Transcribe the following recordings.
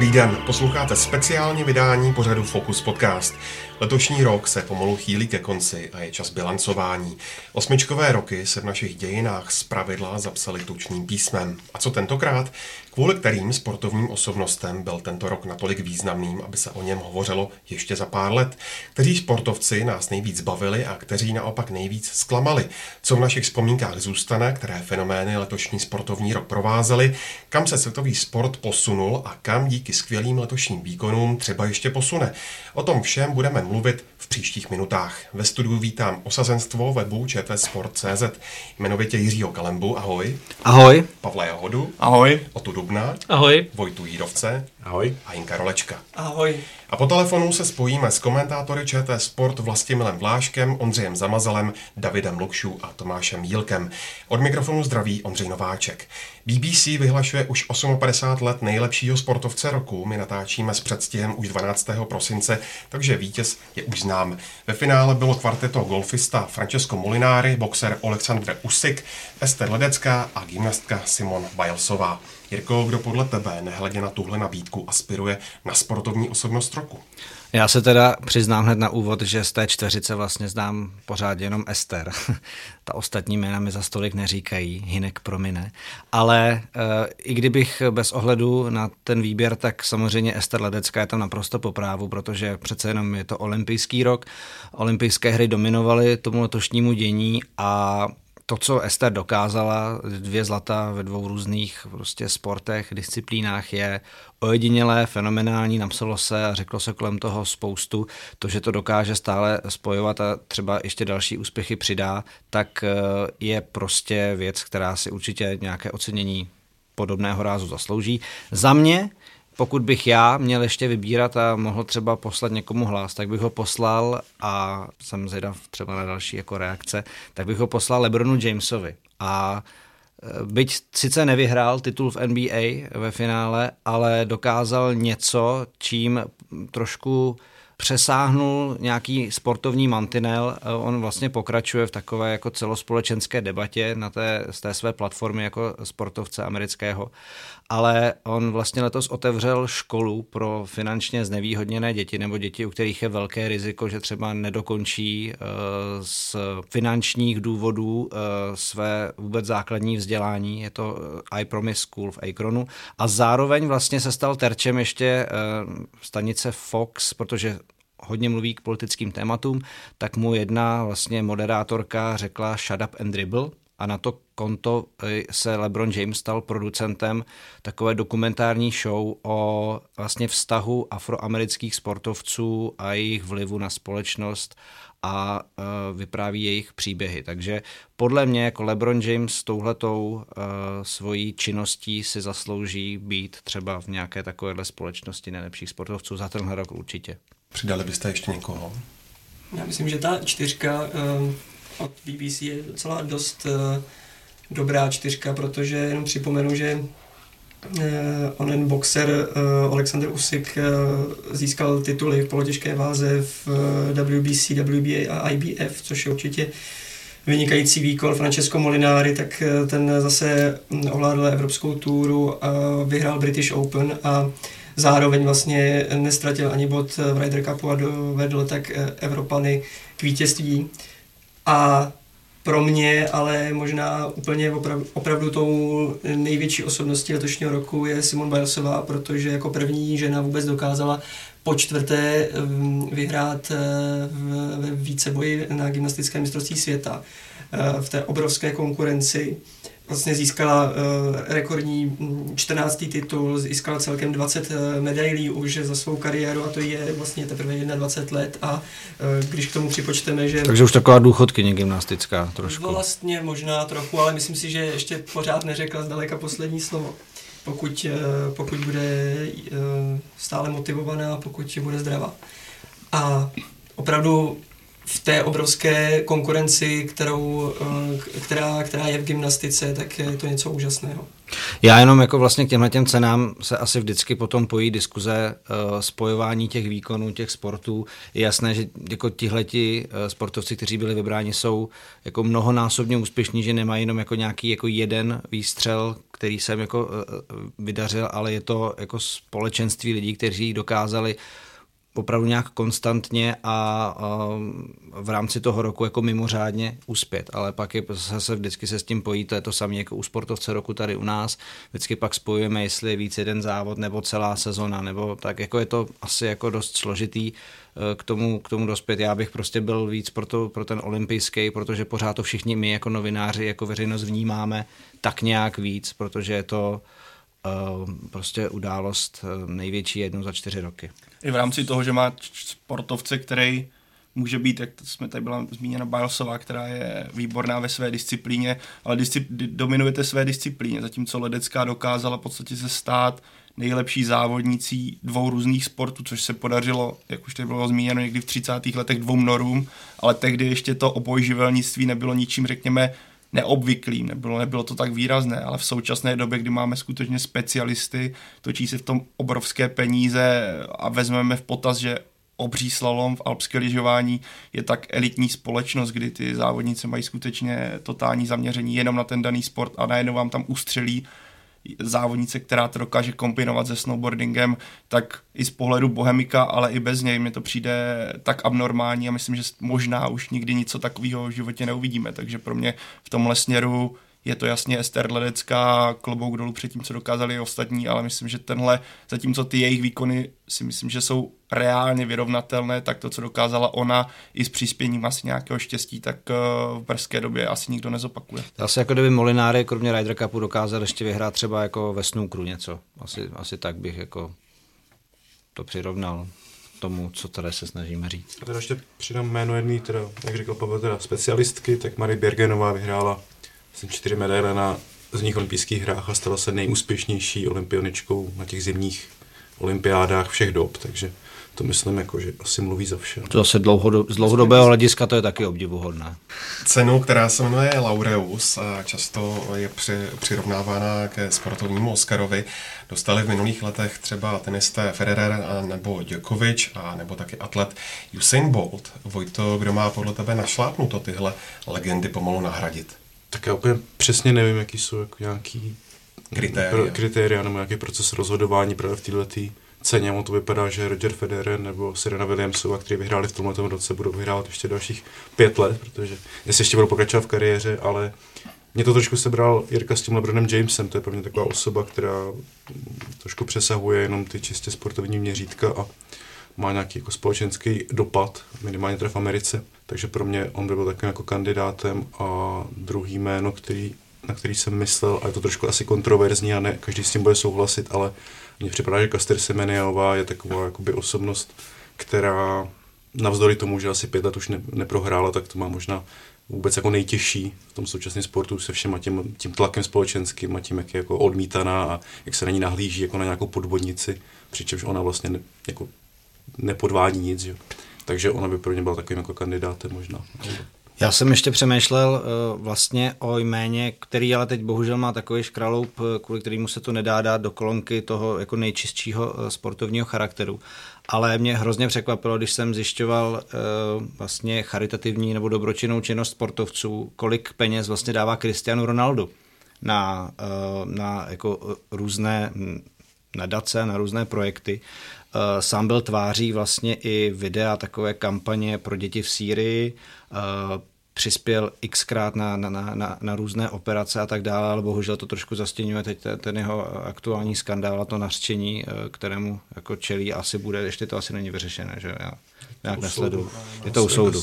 Dobrý den, posloucháte speciální vydání pořadu Focus Podcast. Letošní rok se pomalu chýlí ke konci a je čas bilancování. Osmičkové roky se v našich dějinách zpravidla zapsaly tučným písmem. A co tentokrát? Kvůli kterým sportovním osobnostem byl tento rok natolik významným, aby se o něm hovořilo ještě za pár let? Kteří sportovci nás nejvíc bavili a kteří naopak nejvíc zklamali? Co v našich vzpomínkách zůstane, které fenomény letošní sportovní rok provázely? Kam se světový sport posunul a kam díky skvělým letošním výkonům třeba ještě posune? O tom všem budeme mluvit v příštích minutách. Ve studiu vítám osazenstvo webu čtsport.cz, jmenovitě Jiřího Kalembu, ahoj. Ahoj. Pavla Jahodu. Ahoj. Otu Dubna. Ahoj. Vojtu Jírovce. Ahoj. A Jinka Rolečka. Ahoj. A po telefonu se spojíme s komentátory ČT Sport Vlastimilem Vláškem, Ondřejem Zamazalem, Davidem Lukšů a Tomášem Jílkem. Od mikrofonu zdraví Ondřej Nováček. BBC vyhlašuje už 58 let nejlepšího sportovce roku. My natáčíme s předstihem už 12. prosince, takže vítěz je už znám. Ve finále bylo kvarteto golfista Francesco Molinari, boxer Oleksandr Usik, Ester Ledecká a gymnastka Simon Bilesová. Jirko, kdo podle tebe, nehledě na tuhle nabídku, aspiruje na sportovní osobnost roku? Já se teda přiznám hned na úvod, že z té čtveřice vlastně znám pořád jenom Ester. Ta ostatní jména mi za stolik neříkají, Hinek promine. Ale e, i kdybych bez ohledu na ten výběr, tak samozřejmě Ester Ledecká je tam naprosto po právu, protože přece jenom je to olympijský rok. Olympijské hry dominovaly tomu letošnímu dění a to, co Ester dokázala, dvě zlata ve dvou různých prostě sportech, disciplínách, je ojedinělé, fenomenální, napsalo se a řeklo se kolem toho spoustu. To, že to dokáže stále spojovat a třeba ještě další úspěchy přidá, tak eh, je prostě věc, která si určitě nějaké ocenění podobného rázu zaslouží. Za mě pokud bych já měl ještě vybírat a mohl třeba poslat někomu hlas, tak bych ho poslal a jsem zvědav třeba na další jako reakce, tak bych ho poslal Lebronu Jamesovi. A e, byť sice nevyhrál titul v NBA ve finále, ale dokázal něco, čím trošku přesáhnul nějaký sportovní mantinel. On vlastně pokračuje v takové jako celospolečenské debatě na té, z té své platformy jako sportovce amerického ale on vlastně letos otevřel školu pro finančně znevýhodněné děti nebo děti, u kterých je velké riziko, že třeba nedokončí uh, z finančních důvodů uh, své vůbec základní vzdělání. Je to I Promise School v Akronu. A zároveň vlastně se stal terčem ještě stanice Fox, protože hodně mluví k politickým tématům, tak mu jedna vlastně moderátorka řekla shut up and dribble, a na to konto eh, se LeBron James stal producentem takové dokumentární show o vlastně vztahu afroamerických sportovců a jejich vlivu na společnost a uh, vypráví jejich příběhy. Takže podle mě jako LeBron James s touhletou uh, svojí činností si zaslouží být třeba v nějaké takovéhle společnosti nejlepších sportovců za tenhle rok určitě. Přidali byste ještě někoho? Já myslím, že ta čtyřka uh od BBC je docela dost uh, dobrá čtyřka, protože jenom připomenu, že uh, onen boxer uh, Alexander Usyk získal tituly v polotěžké váze v WBC, WBA a IBF, což je určitě vynikající výkon Francesco Molinari, tak ten zase ovládl evropskou túru a vyhrál British Open a zároveň vlastně nestratil ani bod v Ryder Cupu a dovedl tak Evropany k vítězství. A pro mě, ale možná úplně opravdu, opravdu tou největší osobností letošního roku je Simon Bilesová, protože jako první žena vůbec dokázala po čtvrté mm, vyhrát eh, ve víceboji na gymnastickém mistrovství světa eh, v té obrovské konkurenci vlastně získala uh, rekordní 14. Mm, titul, získala celkem 20 uh, medailí už za svou kariéru a to je vlastně teprve 21 let a uh, když k tomu připočteme, že... Takže už taková důchodkyně gymnastická trošku. Vlastně možná trochu, ale myslím si, že ještě pořád neřekla zdaleka poslední slovo. Pokud, uh, pokud bude uh, stále motivovaná, pokud bude zdravá. A opravdu v té obrovské konkurenci, kterou, eh, která, která je v gymnastice, tak je to něco úžasného. Já jenom jako vlastně k těmhle těm cenám se asi vždycky potom pojí diskuze uh, spojování těch výkonů, těch sportů. Je jasné, že jako tihleti uh, sportovci, kteří byli vybráni, jsou jako mnohonásobně úspěšní, že nemají jenom jako nějaký jako jeden výstřel, který jsem jako vydařil, ale je to jako společenství lidí, kteří dokázali opravdu nějak konstantně a, a v rámci toho roku jako mimořádně uspět, ale pak je zase vždycky se s tím pojí, to je to samé jako u sportovce roku tady u nás, vždycky pak spojujeme, jestli je víc jeden závod nebo celá sezona, nebo tak jako je to asi jako dost složitý e, k tomu, k tomu dospět. Já bych prostě byl víc pro, to, pro ten olympijský, protože pořád to všichni my jako novináři, jako veřejnost vnímáme tak nějak víc, protože je to uh, prostě událost e, největší jednou za čtyři roky i v rámci toho, že má sportovce, který může být, jak jsme tady byla zmíněna Bilesová, která je výborná ve své disciplíně, ale discipl- dominujete své disciplíně, zatímco Ledecká dokázala v podstatě se stát nejlepší závodnicí dvou různých sportů, což se podařilo, jak už tady bylo zmíněno, někdy v 30. letech dvou norům, ale tehdy ještě to obojživelnictví nebylo ničím, řekněme, neobvyklým, nebylo, nebylo to tak výrazné, ale v současné době, kdy máme skutečně specialisty, točí se v tom obrovské peníze a vezmeme v potaz, že obří slalom v alpské lyžování je tak elitní společnost, kdy ty závodníci mají skutečně totální zaměření jenom na ten daný sport a najednou vám tam ustřelí závodnice, která to dokáže kombinovat se snowboardingem, tak i z pohledu bohemika, ale i bez něj mi to přijde tak abnormální a myslím, že možná už nikdy něco takového v životě neuvidíme, takže pro mě v tomhle směru je to jasně Ester Ledecká, klobouk dolů před tím, co dokázali i ostatní, ale myslím, že tenhle, zatímco ty jejich výkony si myslím, že jsou reálně vyrovnatelné, tak to, co dokázala ona i s přispěním asi nějakého štěstí, tak eh, v brzké době asi nikdo nezopakuje. Asi jako kdyby Molináry kromě Ryder Cupu dokázal ještě vyhrát třeba jako ve snookru něco. Asi, asi tak bych jako to přirovnal tomu, co tady se snažíme říct. A teda ještě přidám jméno jedný, teda, jak říkal Pavel, teda specialistky, tak Marie Bergenová vyhrála jsem čtyři medaile na z nich olympijských hrách a stala se nejúspěšnější olympioničkou na těch zimních olympiádách všech dob, takže to myslím, jako, že asi mluví za vše. To zase dlouhodob, z dlouhodobého hlediska to je taky obdivuhodné. Cenu, která se jmenuje Laureus a často je při, přirovnávána ke sportovnímu Oscarovi, dostali v minulých letech třeba tenisté Federer a nebo Djokovic a nebo taky atlet Usain Bolt. Vojto, kdo má podle tebe našlápnuto tyhle legendy pomalu nahradit? Tak já úplně přesně nevím, jaký jsou jako nějaký kritéria. Pro, kritéria nebo nějaký proces rozhodování právě v této ceně. On to vypadá, že Roger Federer nebo Serena Williamsova, který vyhráli v tomto roce, budou vyhrávat ještě dalších pět let, protože jestli ještě budou pokračovat v kariéře, ale mě to trošku sebral Jirka s tím LeBronem Jamesem, to je pro mě taková osoba, která trošku přesahuje jenom ty čistě sportovní měřítka a má nějaký jako společenský dopad, minimálně teda v Americe, takže pro mě on by byl takovým jako kandidátem a druhý jméno, který, na který jsem myslel, a je to trošku asi kontroverzní a ne každý s tím bude souhlasit, ale mně připadá, že Kaster Semeniová je taková jakoby osobnost, která navzdory tomu, že asi pět let už ne, neprohrála, tak to má možná vůbec jako nejtěžší v tom současném sportu se všema tím, tím tlakem společenským a tím, jak je jako odmítaná a jak se na ní nahlíží jako na nějakou podvodnici, přičemž ona vlastně jako nepodvádí nic, že? takže ona by pro ně byla takovým jako kandidátem možná. Já jsem ještě přemýšlel uh, vlastně o jméně, který ale teď bohužel má takový škraloup, eh, kvůli kterému se to nedá dát do kolonky toho jako nejčistšího uh, sportovního charakteru. Ale mě hrozně překvapilo, když jsem zjišťoval uh, vlastně charitativní nebo dobročinnou činnost sportovců, kolik peněz vlastně dává Cristiano Ronaldo na, na jako různé hm, nadace, na různé projekty. Eh, sám byl tváří vlastně i videa, takové kampaně pro děti v Sýrii, eh, přispěl xkrát na, na, na, na různé operace a tak dále, ale bohužel to trošku zastěňuje teď ten jeho aktuální skandál a to nařčení, eh, kterému jako čelí, asi bude, ještě to asi není vyřešené, že já nějak nesledu. Je to u soudu.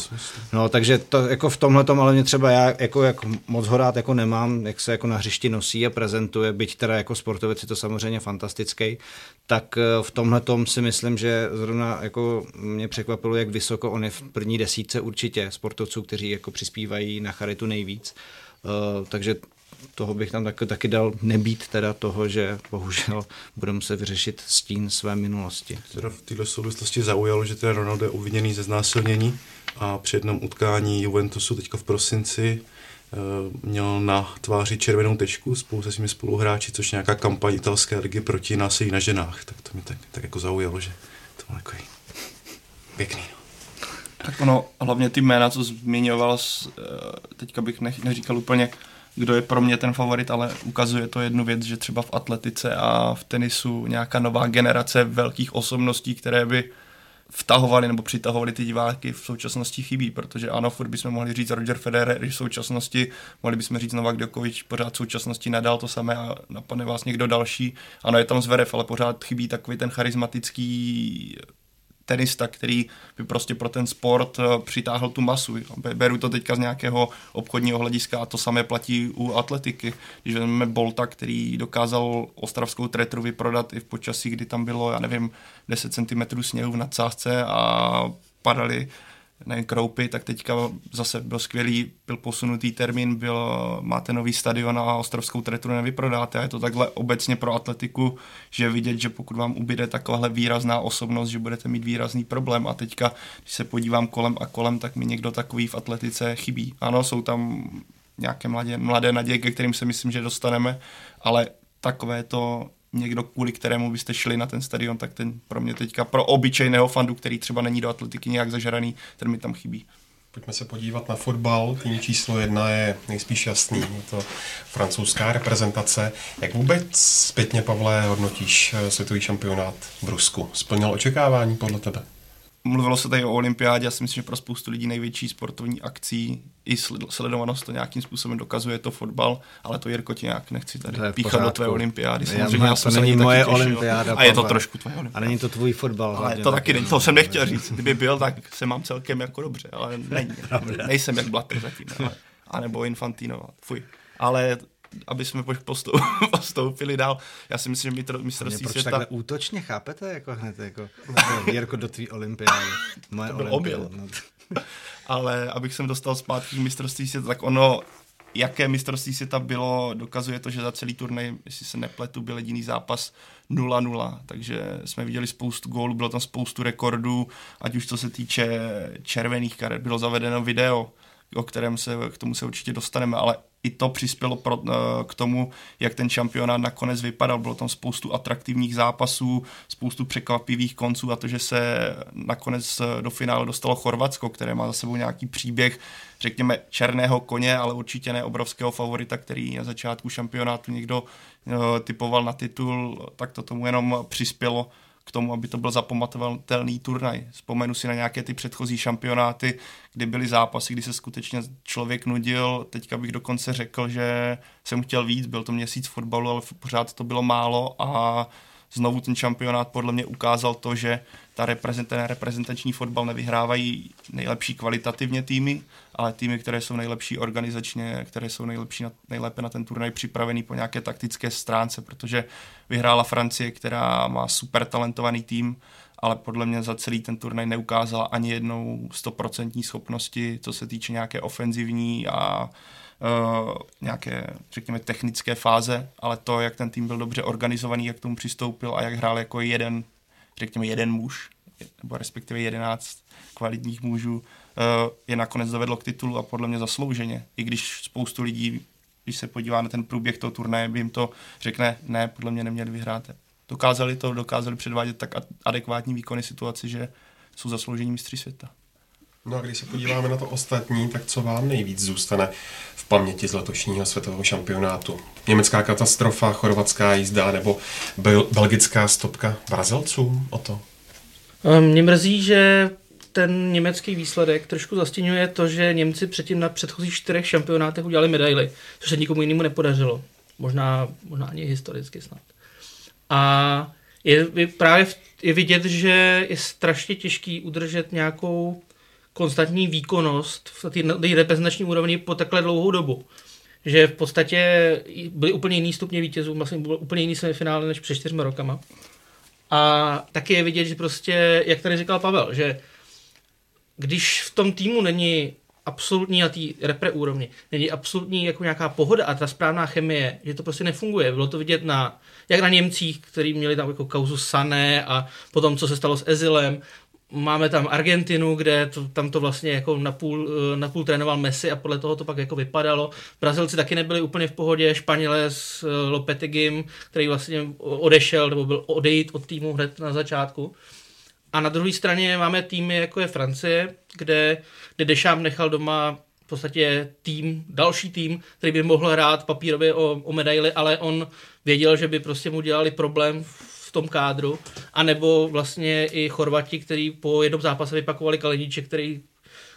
No, takže to jako v tomhle tom, ale mě třeba já jako, jako moc ho rád jako nemám, jak se jako na hřišti nosí a prezentuje, byť teda jako sportovec je to samozřejmě fantastický, tak eh, v tomhle tom si myslím, že zrovna jako mě překvapilo, jak vysoko on je v první desítce určitě sportovců, kteří jako přispívají na charitu nejvíc. Uh, takže toho bych tam taky, taky dal nebýt teda toho, že bohužel bude muset vyřešit stín své minulosti. Teda v této souvislosti zaujalo, že teda Ronaldo je uviněný ze znásilnění a při jednom utkání Juventusu teďka v prosinci měl na tváři červenou tečku spolu se svými spoluhráči, což nějaká kampaň italské ligy proti násilí na ženách. Tak to mi tak, tak jako zaujalo, že to bylo takový pěkný. No. Tak ono, hlavně ty jména, co zmiňoval, eh, teďka bych ne, neříkal úplně, kdo je pro mě ten favorit, ale ukazuje to jednu věc, že třeba v atletice a v tenisu nějaká nová generace velkých osobností, které by vtahovali nebo přitahovali ty diváky v současnosti chybí, protože ano, furt bychom mohli říct Roger Federer v současnosti, mohli bychom říct Novak Djokovic, pořád v současnosti nadal to samé a napadne vás někdo další. Ano, je tam Zverev, ale pořád chybí takový ten charismatický tenista, který by prostě pro ten sport eh, přitáhl tu masu. Beru to teďka z nějakého obchodního hlediska a to samé platí u atletiky. Když vezmeme Bolta, který dokázal ostravskou tretru vyprodat i v počasí, kdy tam bylo, já nevím, 10 cm sněhu v nadsázce a padaly nejen kroupy, tak teďka zase byl skvělý, byl posunutý termín, byl, máte nový stadion a ostrovskou tretru nevyprodáte a je to takhle obecně pro atletiku, že vidět, že pokud vám ubyde takováhle výrazná osobnost, že budete mít výrazný problém a teďka, když se podívám kolem a kolem, tak mi někdo takový v atletice chybí. Ano, jsou tam nějaké mladé, mladé naděje, ke kterým se myslím, že dostaneme, ale takové to někdo, kvůli kterému byste šli na ten stadion, tak ten pro mě teďka, pro obyčejného fandu, který třeba není do atletiky nějak zažraný, ten mi tam chybí. Pojďme se podívat na fotbal. Tým číslo jedna je nejspíš jasný. Je to francouzská reprezentace. Jak vůbec zpětně, Pavle, hodnotíš eh, světový šampionát v Rusku? Splnil očekávání podle tebe? Mluvilo se tady o olympiádě, já si myslím, že pro spoustu lidí největší sportovní akcí i sledovanost to nějakým způsobem dokazuje to fotbal, ale to Jirko ti nějak nechci tady píchat do tvé olympiády. Samozřejmě, já, já to není moje olympiáda. A je to trošku tvoje olympiáda. A není to tvůj fotbal. Ale to taky není, to jsem nechtěl říct. Kdyby byl, tak se mám celkem jako dobře, ale není. Nejsem jak Blatter zatím, ale, a nebo Infantino, fuj. Ale aby jsme postoupili dál. Já si myslím, že mistr, mistrovství proč světa... takhle útočně, chápete? Jako hned, jako, Jirko do tvý olympiády. Moje to byl omyl. No. Ale abych jsem dostal zpátky mistrovství světa, tak ono, jaké mistrovství světa bylo, dokazuje to, že za celý turnaj, jestli se nepletu, byl jediný zápas 0-0, takže jsme viděli spoustu gólů, bylo tam spoustu rekordů, ať už co se týče červených karet, bylo zavedeno video, o kterém se, k tomu se určitě dostaneme, ale i to přispělo pro, eh, k tomu, jak ten šampionát nakonec vypadal. Bylo tam spoustu atraktivních zápasů, spoustu překvapivých konců a to, že se nakonec eh, do finále dostalo Chorvatsko, které má za sebou nějaký příběh, řekněme, černého koně, ale určitě ne obrovského favorita, který na začátku šampionátu někdo uh, typoval na titul, tak to tomu jenom přispělo k tomu, aby to byl zapamatovatelný turnaj. Vzpomenu si na nějaké ty předchozí šampionáty, kdy byly zápasy, kdy se skutečně člověk nudil. Teďka bych dokonce řekl, že jsem chtěl víc, byl to měsíc fotbalu, ale pořád to bylo málo a znovu ten šampionát podle mě ukázal to, že ta reprezentační fotbal nevyhrávají nejlepší kvalitativně týmy, ale týmy, které jsou nejlepší organizačně, které jsou nejlepší na, nejlépe na ten turnaj připravený po nějaké taktické stránce, protože vyhrála Francie, která má super talentovaný tým, ale podle mě za celý ten turnaj neukázala ani jednou stoprocentní schopnosti, co se týče nějaké ofenzivní a uh, nějaké, řekněme, technické fáze, ale to, jak ten tým byl dobře organizovaný, jak k tomu přistoupil a jak hrál jako jeden, řekněme, jeden muž, nebo respektive jedenáct kvalitních mužů, je nakonec dovedlo k titulu a podle mě zaslouženě. I když spoustu lidí, když se podívá na ten průběh toho turnaje, by jim to řekne, ne, podle mě neměli vyhrát. Dokázali to, dokázali předvádět tak adekvátní výkony situaci, že jsou zasloužení mistři světa. No a když se podíváme na to ostatní, tak co vám nejvíc zůstane v paměti z letošního světového šampionátu? Německá katastrofa, chorvatská jízda nebo bel- belgická stopka Brazilcům o to? Mě mrzí, že ten německý výsledek trošku zastěňuje to, že Němci předtím na předchozích čtyřech šampionátech udělali medaily, což se nikomu jinému nepodařilo. Možná, možná ani historicky snad. A je, je právě je vidět, že je strašně těžký udržet nějakou konstantní výkonnost v té reprezentační úrovni po takhle dlouhou dobu. Že v podstatě byly úplně jiný stupně vítězů, vlastně byl úplně jiný semifinále než před čtyřmi rokama. A taky je vidět, že prostě, jak tady říkal Pavel, že když v tom týmu není absolutní na té repre úrovni, není absolutní jako nějaká pohoda a ta správná chemie, že to prostě nefunguje. Bylo to vidět na, jak na Němcích, kteří měli tam jako kauzu Sané a potom, co se stalo s Ezilem, Máme tam Argentinu, kde to, tam to vlastně jako napůl, eh, napůl trénoval Messi a podle toho to pak jako vypadalo. Brazilci taky nebyli úplně v pohodě, Španělé s eh, Lopetegim, který vlastně odešel nebo byl odejít od týmu hned na začátku. A na druhé straně máme týmy, jako je Francie, kde, kde Dešám nechal doma v podstatě tým, další tým, který by mohl hrát papírově o, o medaily, ale on věděl, že by prostě mu dělali problém v tom kádru, anebo vlastně i Chorvati, který po jednom zápase vypakovali Kaleníček, který,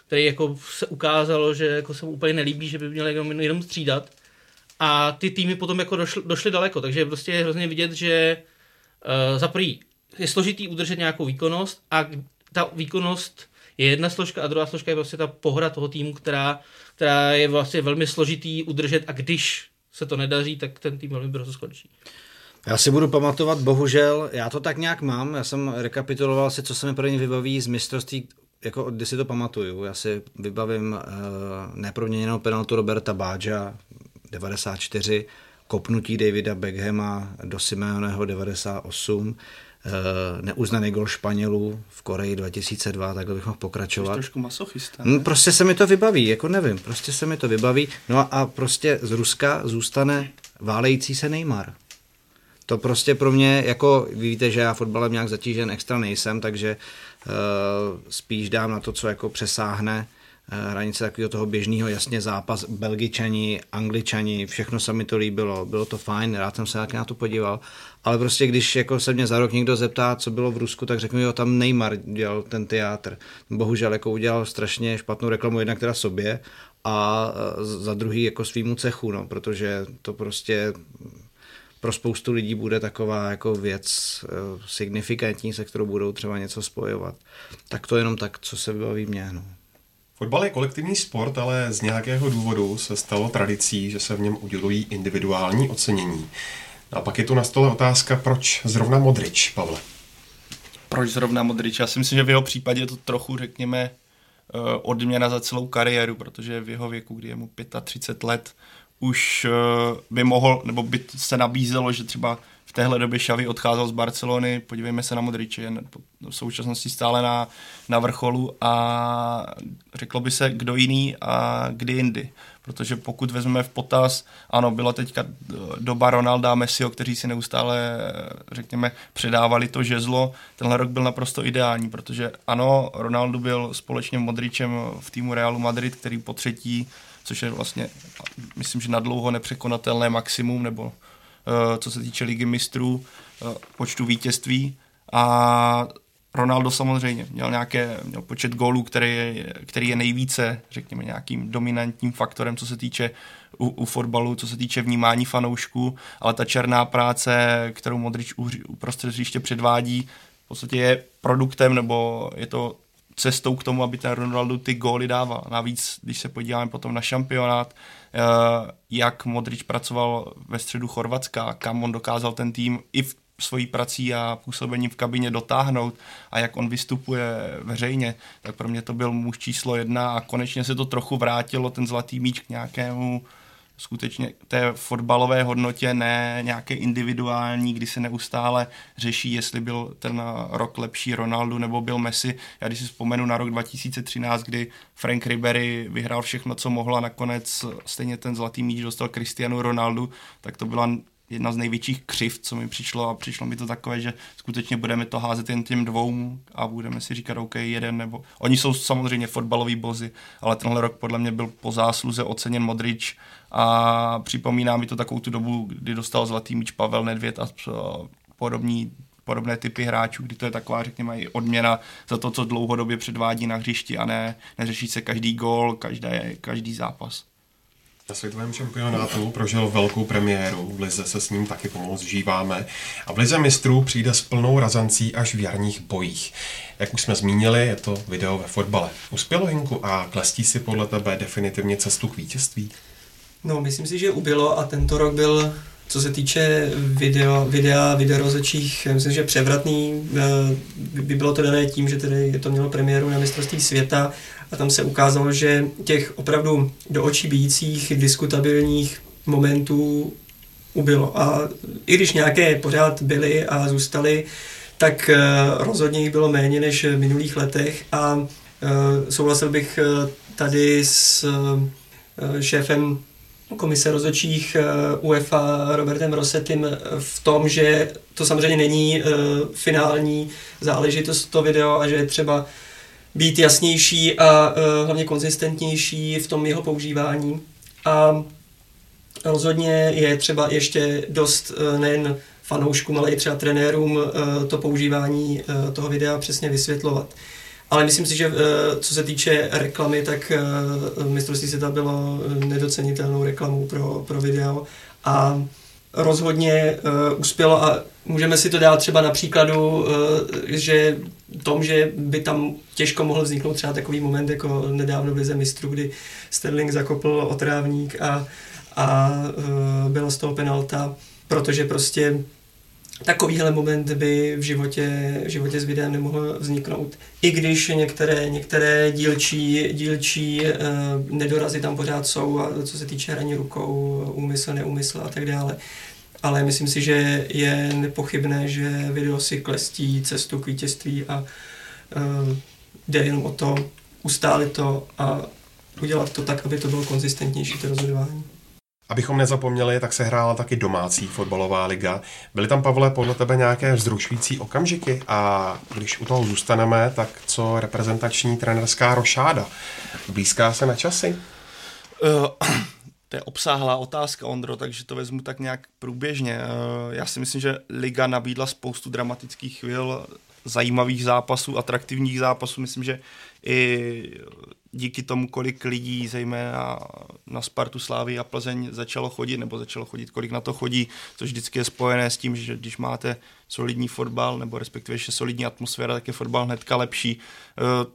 který jako se ukázalo, že jako se mu úplně nelíbí, že by měl jenom, jenom střídat. A ty týmy potom jako došly, došly daleko, takže prostě je hrozně vidět, že uh, za prý je složitý udržet nějakou výkonnost a ta výkonnost je jedna složka a druhá složka je prostě ta pohra toho týmu, která, která je vlastně velmi složitý udržet a když se to nedaří, tak ten tým velmi brzo skončí. Já si budu pamatovat, bohužel, já to tak nějak mám, já jsem rekapituloval si, co se mi první vybaví z mistrovství, jako kdy si to pamatuju. Já si vybavím uh, neproměněnou penaltu Roberta Bádža 94, kopnutí Davida Beckhama do Simeoneho 98, Eh, neuznaný gol Španělů v Koreji 2002, takhle bych mohl pokračovat. Jsi trošku masochista. Ne? Prostě se mi to vybaví, jako nevím, prostě se mi to vybaví. No a, a prostě z Ruska zůstane válející se Neymar. To prostě pro mě, jako vy víte, že já fotbalem nějak zatížen extra nejsem, takže uh, spíš dám na to, co jako přesáhne uh, hranice takového toho běžného, jasně zápas, Belgičani, Angličani, všechno se mi to líbilo, bylo to fajn, rád jsem se na to podíval, ale prostě když jako se mě za rok někdo zeptá, co bylo v Rusku, tak řeknu, jo, tam Neymar dělal ten teátr. Bohužel jako udělal strašně špatnou reklamu jednak teda sobě a za druhý jako svýmu cechu, no, protože to prostě pro spoustu lidí bude taková jako věc uh, signifikantní, se kterou budou třeba něco spojovat. Tak to jenom tak, co se vybaví mě. No. Fotbal je kolektivní sport, ale z nějakého důvodu se stalo tradicí, že se v něm udělují individuální ocenění. A pak je tu na stole otázka, proč zrovna Modrič, Pavle? Proč zrovna Modrič? Já si myslím, že v jeho případě je to trochu, řekněme, eh, odměna za celou kariéru, protože v jeho věku, kdy je mu 35 let, už eh, by mohl, nebo by se nabízelo, že třeba v téhle době Xavi odcházel z Barcelony, podívejme se na Modriče, v současnosti stále na, na vrcholu a řeklo by se, kdo jiný a kdy jindy. Protože pokud vezmeme v potaz, ano, byla teďka doba Ronalda a Messiho, kteří si neustále, řekněme, předávali to žezlo. Tenhle rok byl naprosto ideální, protože ano, Ronaldo byl společně Modričem v týmu Realu Madrid, který po třetí, což je vlastně, myslím, že na dlouho nepřekonatelné maximum, nebo co se týče ligy mistrů, eh, počtu vítězství a Ronaldo samozřejmě měl nějaké, měl počet gólů, který je, který je nejvíce, řekněme, nějakým dominantním faktorem, co se týče u, u fotbalu, co se týče vnímání fanoušků, ale ta černá práce, kterou Modrič uprostřed hřiště předvádí, v podstatě je produktem, nebo je to cestou k tomu, aby ten Ronaldo ty góly dával. Navíc, když se podíváme potom na šampionát, eh, jak Modrič pracoval ve středu Chorvatska, kam on dokázal ten tým i v svojí prací a působením v kabině dotáhnout a jak on vystupuje veřejně, tak pro mě to byl muž číslo jedna a konečně se to trochu vrátilo, ten zlatý míč k nějakému skutečně té fotbalové hodnotě, ne nějaké individuální, kdy se neustále řeší, jestli byl ten rok lepší Ronaldo nebo byl Messi. Já když si vzpomenu na rok 2013, kdy Frank Ribery vyhrál všechno, co mohl a nakonec stejně ten zlatý míč dostal Cristiano Ronaldo, tak to byla jedna z největších křiv, co mi přišlo a přišlo mi to takové, že skutečně budeme to házet jen těm dvou a budeme si říkat, OK, jeden nebo... Oni jsou samozřejmě fotbaloví bozy, ale tenhle rok podle mě byl po zásluze oceněn Modrič a připomíná mi to takovou tu dobu, kdy dostal zlatý míč Pavel Nedvěd a podobní podobné typy hráčů, kdy to je taková, řekněme, i odměna za to, co dlouhodobě předvádí na hřišti a ne neřeší se každý gól, každé, každý zápas. Na světovém šampionátu prožil velkou premiéru, v Lize se s ním taky pomalu zžíváme a v Lize mistrů přijde s plnou razancí až v jarních bojích. Jak už jsme zmínili, je to video ve fotbale. Uspělo Hinku a klestí si podle tebe definitivně cestu k vítězství? No, myslím si, že ubylo a tento rok byl, co se týče video, videa, videorozečích, myslím, že převratný. Eh, by bylo to dané tím, že tedy to mělo premiéru na mistrovství světa a tam se ukázalo, že těch opravdu do očí bíjících, diskutabilních momentů ubylo. A i když nějaké pořád byly a zůstaly, tak rozhodně jich bylo méně než v minulých letech a souhlasil bych tady s šéfem komise rozhodčích UEFA Robertem Rosetim v tom, že to samozřejmě není finální záležitost to video a že je třeba být jasnější a hlavně konzistentnější v tom jeho používání. A rozhodně je třeba ještě dost nejen fanouškům, ale i třeba trenérům to používání toho videa přesně vysvětlovat. Ale myslím si, že eh, co se týče reklamy, tak eh, mistrovství světa bylo nedocenitelnou reklamou pro, pro video a rozhodně uh, uspělo a můžeme si to dát třeba na příkladu, uh, že tom, že by tam těžko mohl vzniknout třeba takový moment jako nedávno v Lize mistrů, kdy Sterling zakopl otrávník a, a uh, byla z toho penalta, protože prostě takovýhle moment by v životě, v životě s videem nemohl vzniknout. I když některé, některé dílčí, dílčí uh, nedorazy tam pořád jsou, a co se týče hraní rukou, úmysl, neúmysl a tak dále. Ale myslím si, že je nepochybné, že video si klestí cestu k vítězství a uh, jde jenom o to ustálit to a udělat to tak, aby to bylo konzistentnější, to rozhodování. Abychom nezapomněli, tak se hrála taky domácí fotbalová liga. Byly tam, Pavle, podle tebe nějaké vzrušující okamžiky? A když u toho zůstaneme, tak co reprezentační trenerská rošáda? Blízká se na časy? Uh, to je obsáhlá otázka, Ondro, takže to vezmu tak nějak průběžně. Uh, já si myslím, že liga nabídla spoustu dramatických chvil, zajímavých zápasů, atraktivních zápasů. Myslím, že i díky tomu, kolik lidí, zejména na Spartu, Slávy a Plzeň začalo chodit, nebo začalo chodit, kolik na to chodí, což vždycky je spojené s tím, že když máte solidní fotbal, nebo respektive ještě solidní atmosféra, tak je fotbal hnedka lepší. Eh,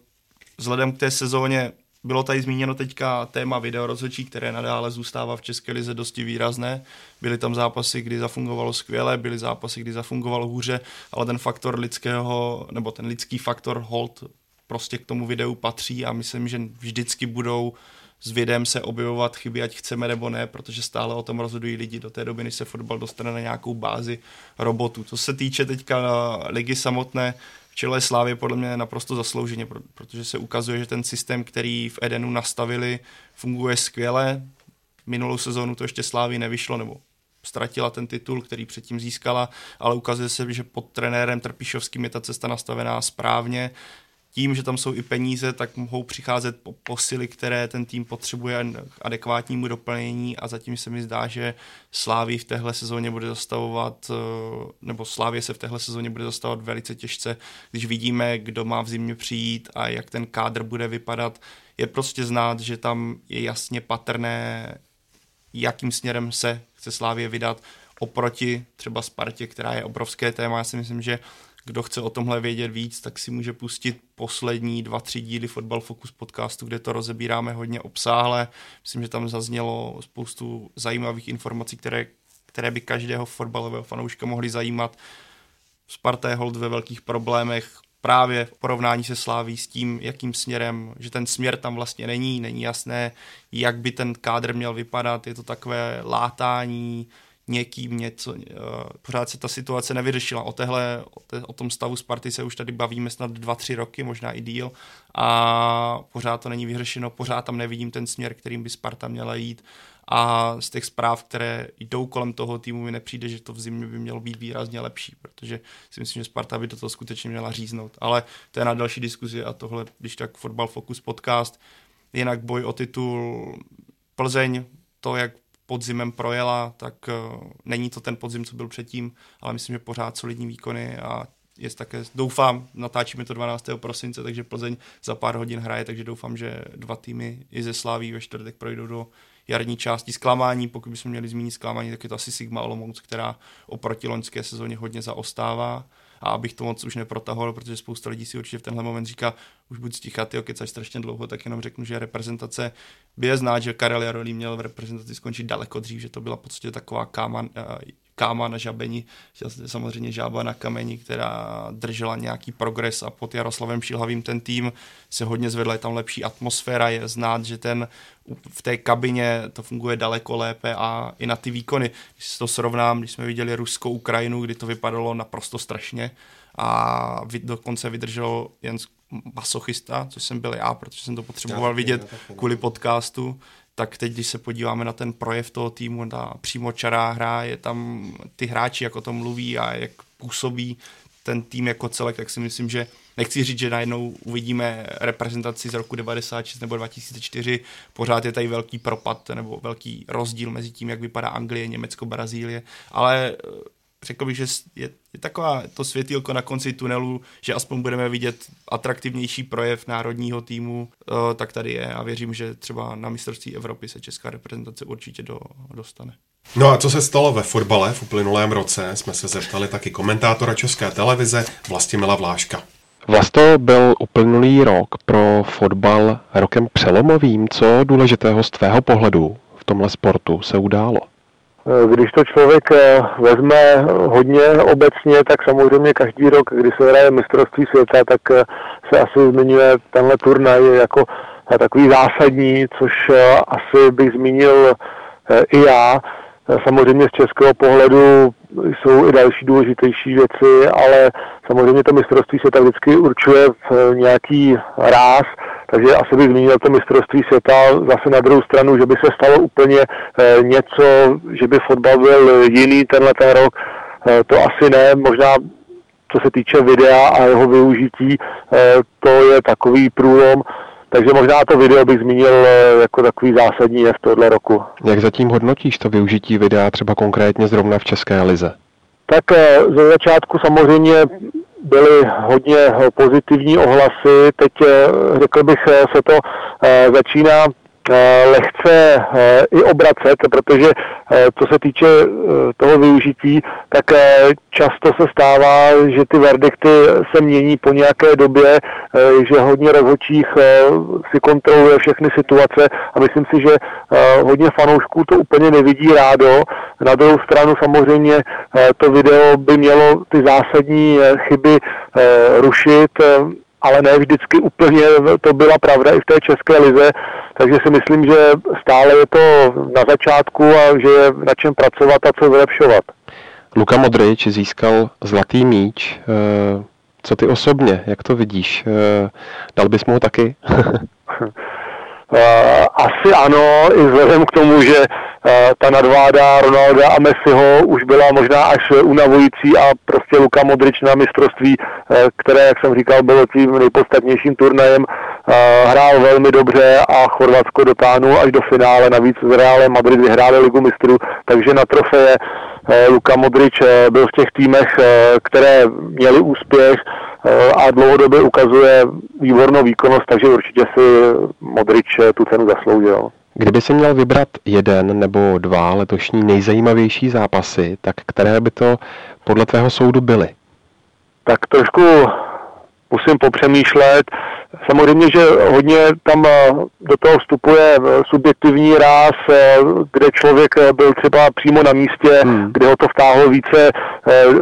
vzhledem k té sezóně bylo tady zmíněno teďka téma videorozhodčí, které nadále zůstává v České lize dosti výrazné. Byly tam zápasy, kdy zafungovalo skvěle, byly zápasy, kdy zafungovalo hůře, ale ten faktor lidského, nebo ten lidský faktor hold prostě k tomu videu patří a myslím, že vždycky budou s videem se objevovat chyby, ať chceme nebo ne, protože stále o tom rozhodují lidi do té doby, než se fotbal dostane na nějakou bázi robotů. Co se týče teďka ligy samotné, v čele Slávy podle mě naprosto zaslouženě, protože se ukazuje, že ten systém, který v Edenu nastavili, funguje skvěle. Minulou sezónu to ještě Slávy nevyšlo, nebo ztratila ten titul, který předtím získala, ale ukazuje se, že pod trenérem Trpišovským je ta cesta nastavená správně tím, že tam jsou i peníze, tak mohou přicházet po posily, které ten tým potřebuje k adekvátnímu doplnění a zatím se mi zdá, že Slávy v téhle sezóně bude zastavovat, eh, nebo Slávě se v téhle sezóně bude zastavovat velice těžce, když vidíme, kdo má v zimě přijít a jak ten kádr bude vypadat. Je prostě znát, že tam je jasně patrné, jakým směrem se chce Slávě vydat oproti třeba Spartě, která je obrovské téma. Já si myslím, že kdo chce o tomhle vědět víc, tak si může pustit poslední dva, tři díly Football Focus podcastu, kde to rozebíráme hodně obsáhle. Myslím, že tam zaznělo spoustu zajímavých informací, které, které by každého fotbalového fanouška mohly zajímat. Sparta je hold ve velkých problémech, právě v porovnání se Sláví s tím, jakým směrem, že ten směr tam vlastně není, není jasné, jak by ten kádr měl vypadat, je to takové látání, někým něco, uh, pořád se ta situace nevyřešila. O, téhle, o, té, o tom stavu Sparty se už tady bavíme snad dva, tři roky, možná i díl a pořád to není vyřešeno, pořád tam nevidím ten směr, kterým by Sparta měla jít a z těch zpráv, které jdou kolem toho týmu, mi nepřijde, že to v zimě by mělo být výrazně lepší, protože si myslím, že Sparta by do toho skutečně měla říznout. Ale to je na další diskuzi a tohle, když tak Football Focus podcast, jinak boj o titul Plzeň, to, jak podzimem projela, tak uh, není to ten podzim, co byl předtím, ale myslím, že pořád solidní výkony a je také, doufám, natáčíme to 12. prosince, takže Plzeň za pár hodin hraje, takže doufám, že dva týmy i ze Sláví ve čtvrtek projdou do jarní části zklamání. Pokud bychom měli zmínit zklamání, tak je to asi Sigma Olomouc, která oproti loňské sezóně hodně zaostává a abych to moc už neprotahoval, protože spousta lidí si určitě v tenhle moment říká, už buď sticha, ty kecaš strašně dlouho, tak jenom řeknu, že reprezentace by je znát, že Karel Jarolí měl v reprezentaci skončit daleko dřív, že to byla podstatě taková káma, eh, káma na žabeni, samozřejmě žába na kameni, která držela nějaký progres a pod Jaroslavem Šilhavým ten tým se hodně zvedla, je tam lepší atmosféra, je znát, že ten v té kabině to funguje daleko lépe a i na ty výkony, když to srovnám, když jsme viděli Ruskou Ukrajinu, kdy to vypadalo naprosto strašně a dokonce vydržel jen masochista, což jsem byl já, protože jsem to potřeboval vidět kvůli podcastu, tak teď, když se podíváme na ten projev toho týmu, ta přímo čará hra, je tam ty hráči, jak o tom mluví a jak působí ten tým jako celek, tak si myslím, že nechci říct, že najednou uvidíme reprezentaci z roku 96 nebo 2004, pořád je tady velký propad nebo velký rozdíl mezi tím, jak vypadá Anglie, Německo, Brazílie, ale řekl bych, že je, je taková to světýlko na konci tunelu, že aspoň budeme vidět atraktivnější projev národního týmu, uh, tak tady je a věřím, že třeba na mistrovství Evropy se česká reprezentace určitě do, dostane. No a co se stalo ve fotbale v uplynulém roce, jsme se zeptali taky komentátora České televize Vlastimila Vláška. Vlasto byl uplynulý rok pro fotbal rokem přelomovým. Co důležitého z tvého pohledu v tomhle sportu se událo? Eh, když to člověk eh, vezme hodně obecně, tak samozřejmě každý rok, kdy se hraje mistrovství světa, tak eh, se asi zmiňuje tenhle turnaj jako takový zásadní, což asi bych zmínil i já. Samozřejmě z českého pohledu jsou i další důležitější věci, ale samozřejmě to mistrovství světa vždycky určuje v nějaký ráz, takže asi bych zmínil to mistrovství světa. Zase na druhou stranu, že by se stalo úplně eh, něco, že by fotbal byl jiný tenhle ten rok, eh, to asi ne. Možná co se týče videa a jeho využití, eh, to je takový průlom. Takže možná to video bych zmínil jako takový zásadní jev tohle roku. Jak zatím hodnotíš to využití videa třeba konkrétně zrovna v České lize? Tak ze začátku samozřejmě byly hodně pozitivní ohlasy. Teď řekl bych, se to začíná lehce i obracet, protože co se týče toho využití, tak často se stává, že ty verdikty se mění po nějaké době, že hodně rozhodčích si kontroluje všechny situace a myslím si, že hodně fanoušků to úplně nevidí rádo. Na druhou stranu samozřejmě to video by mělo ty zásadní chyby rušit, ale ne vždycky úplně to byla pravda i v té české lize, takže si myslím, že stále je to na začátku a že je na čem pracovat a co zlepšovat. Luka Modrič získal zlatý míč. Eh, co ty osobně, jak to vidíš? Eh, dal bys mu ho taky? Eh, asi ano, i vzhledem k tomu, že ta nadváda Ronalda a Messiho už byla možná až unavující a prostě Luka Modrič na mistrovství, které, jak jsem říkal, bylo tím nejpodstatnějším turnajem, hrál velmi dobře a Chorvatsko dotáhnul až do finále, navíc s Realem Madrid vyhráli ligu mistrů, takže na trofeje Luka Modrič byl v těch týmech, které měli úspěch a dlouhodobě ukazuje výbornou výkonnost, takže určitě si Modrič tu cenu zasloužil. Kdyby si měl vybrat jeden nebo dva letošní nejzajímavější zápasy, tak které by to podle tvého soudu byly? Tak trošku musím popřemýšlet. Samozřejmě, že hodně tam eh, do toho vstupuje eh, subjektivní ráz, eh, kde člověk byl třeba přímo na místě, hmm. kde ho to vtáhlo více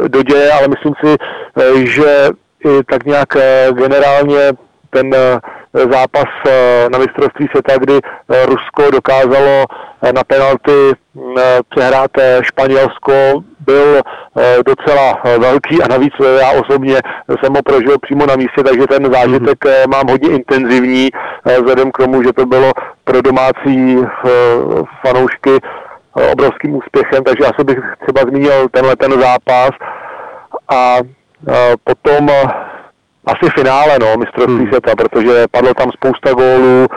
do děje, ale myslím si, že i tak nějak generálně ten zápas na mistrovství světa, kdy Rusko dokázalo na penalty přehrát Španělsko, byl docela velký a navíc já osobně jsem ho prožil přímo na místě, takže ten zážitek mm-hmm. mám hodně intenzivní, vzhledem k tomu, že to bylo pro domácí fanoušky obrovským úspěchem, takže asi bych třeba zmínil tenhle ten zápas a potom asi finále, no, mistrovství hmm. světa, protože padlo tam spousta gólů,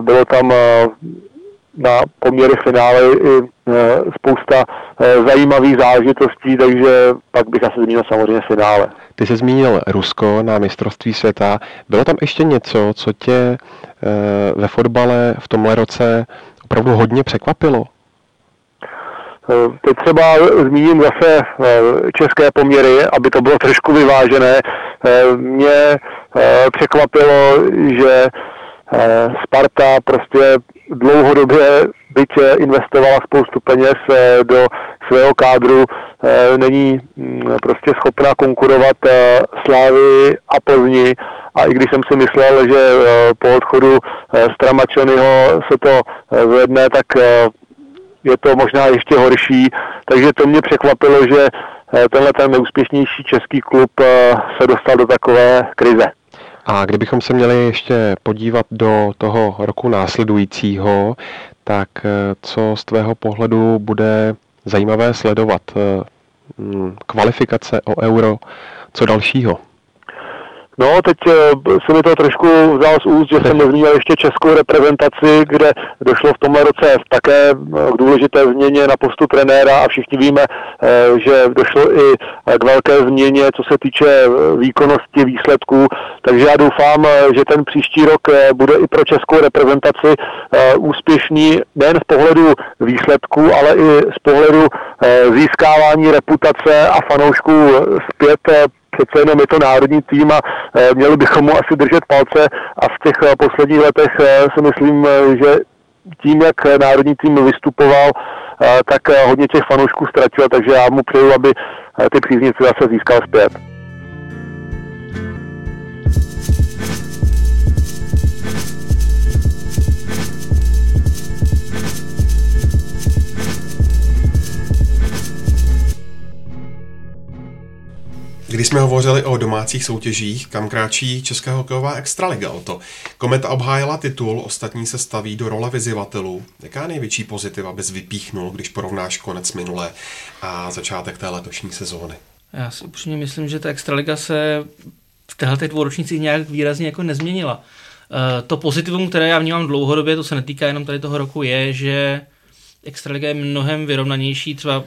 bylo tam na poměry finále i spousta zajímavých zážitostí, takže pak bych asi zmínil samozřejmě finále. Ty jsi zmínil Rusko na mistrovství světa. Bylo tam ještě něco, co tě ve fotbale v tomhle roce opravdu hodně překvapilo? Teď třeba zmíním zase české poměry, aby to bylo trošku vyvážené. Mě překvapilo, že Sparta prostě dlouhodobě, byť investovala spoustu peněz do svého kádru, není mm, prostě schopná konkurovat Slávy a Plzni. A i když jsem si myslel, že po odchodu Stramačonyho se to zvedne, tak je to možná ještě horší, takže to mě překvapilo, že tenhle ten neúspěšnější český klub se dostal do takové krize. A kdybychom se měli ještě podívat do toho roku následujícího, tak co z tvého pohledu bude zajímavé sledovat? Kvalifikace o euro, co dalšího? No, teď eh, se mi to trošku vzal z úst, že jsem nezmínil ještě českou reprezentaci, kde došlo v tomhle roce také eh, k důležité změně na postu trenéra a všichni víme, eh, že došlo i k velké změně, co se týče výkonnosti výsledků. Takže já doufám, že ten příští rok bude i pro českou reprezentaci úspěšný nejen z pohledu výsledků, ale i z pohledu získávání reputace a fanoušků zpět přece jenom je to národní tým a eh, měli bychom mu asi držet palce a v těch eh, posledních letech eh, si myslím, že tím, jak národní tým vystupoval, tak hodně těch fanoušků ztratil, takže já mu přeju, aby ty příznivci zase získal zpět. Když jsme hovořili o domácích soutěžích, kam kráčí Česká hokejová extraliga o to. Kometa obhájila titul, ostatní se staví do role vyzivatelů. Jaká největší pozitiva bys vypíchnul, když porovnáš konec minulé a začátek té letošní sezóny? Já si upřímně myslím, že ta extraliga se v téhle dvouročnici nějak výrazně jako nezměnila. Eh, to pozitivum, které já vnímám dlouhodobě, to se netýká jenom tady toho roku, je, že extraliga je mnohem vyrovnanější, třeba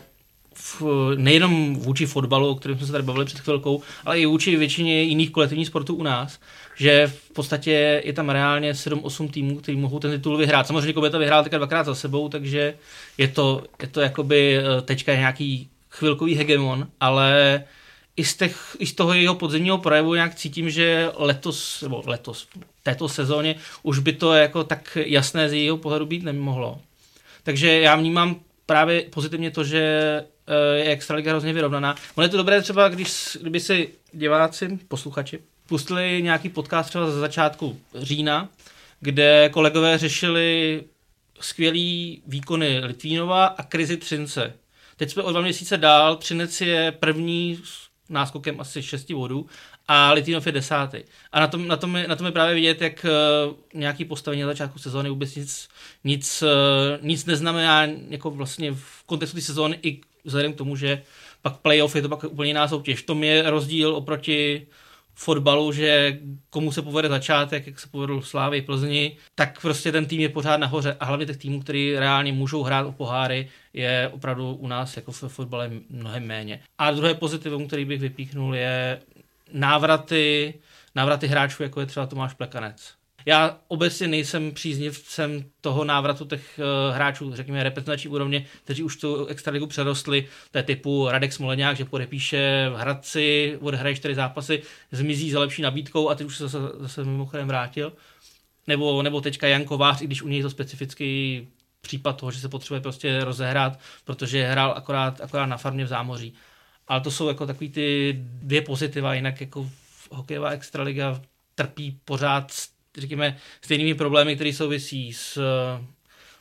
v, nejenom vůči fotbalu, o kterém jsme se tady bavili před chvilkou, ale i vůči většině jiných kolektivních sportů u nás, že v podstatě je tam reálně 7-8 týmů, kteří mohou ten titul vyhrát. Samozřejmě Kobeta vyhrál teďka dvakrát za sebou, takže je to, je to jakoby eh, teďka nějaký chvilkový hegemon, ale i z, těch, i z toho jeho podzemního projevu nějak cítím, že letos, nebo letos, této sezóně už by to jako tak jasné z jeho pohledu být nemohlo. Takže já vnímám právě pozitivně to, že je Extraliga hrozně vyrovnaná. Ono je to dobré třeba, když, kdyby si diváci, posluchači, pustili nějaký podcast třeba za začátku října, kde kolegové řešili skvělý výkony Litvínova a krizi Třince. Teď jsme o dva měsíce dál, Třinec je první s náskokem asi 6 bodů a Litvinov je desátý. A na tom, na tom, je, na tom je právě vidět, jak uh, nějaký postavení na začátku sezóny vůbec nic, nic, uh, nic neznamená jako vlastně v kontextu té sezóny i vzhledem k tomu, že pak playoff je to pak úplně jiná soutěž. V tom je rozdíl oproti fotbalu, že komu se povede začátek, jak se povedl Slávy Plzni, tak prostě ten tým je pořád nahoře a hlavně těch týmů, který reálně můžou hrát o poháry, je opravdu u nás jako v fotbale mnohem méně. A druhé pozitivum, který bych vypíchnul, je návraty, návraty hráčů, jako je třeba Tomáš Plekanec. Já obecně nejsem příznivcem toho návratu těch uh, hráčů, řekněme, reprezentační úrovně, kteří už tu extraligu přerostli, to je typu Radek Smoleňák, že podepíše v Hradci, odehraje čtyři zápasy, zmizí za lepší nabídkou a teď už se zase, zase mimochodem vrátil. Nebo, nebo teďka Jan Kovář, i když u něj je to specifický případ toho, že se potřebuje prostě rozehrát, protože hrál akorát, akorát na farmě v zámoří. Ale to jsou jako takový ty dvě pozitiva, jinak jako hokejová extraliga trpí pořád řekněme, stejnými problémy, které souvisí s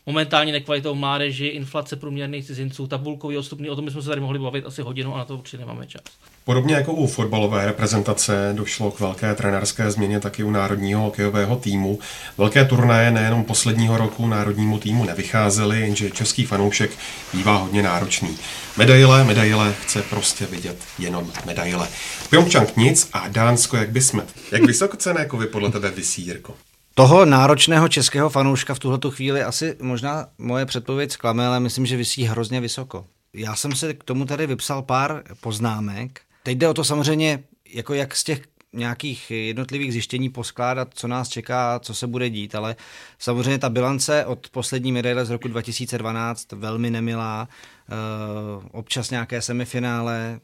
momentálně nekvalitou mládeži, inflace průměrných cizinců, tabulkový odstupný, o tom bychom se tady mohli bavit asi hodinu a na to určitě nemáme čas. Podobně jako u fotbalové reprezentace došlo k velké trenérské změně taky u národního hokejového týmu. Velké turnaje nejenom posledního roku národnímu týmu nevycházely, jenže český fanoušek bývá hodně náročný. Medaile, medaile, chce prostě vidět jenom medaile. Pyeongchang nic a Dánsko jak by jsme. Jak vysokocené kovy podle tebe vysí, Jirko? Toho náročného českého fanouška v tuhle chvíli asi možná moje předpověď zklame, ale myslím, že vysí hrozně vysoko. Já jsem se k tomu tady vypsal pár poznámek. Teď jde o to samozřejmě, jako jak z těch nějakých jednotlivých zjištění poskládat, co nás čeká, co se bude dít, ale samozřejmě ta bilance od poslední medaile z roku 2012 velmi nemilá, eh, občas nějaké semifinále,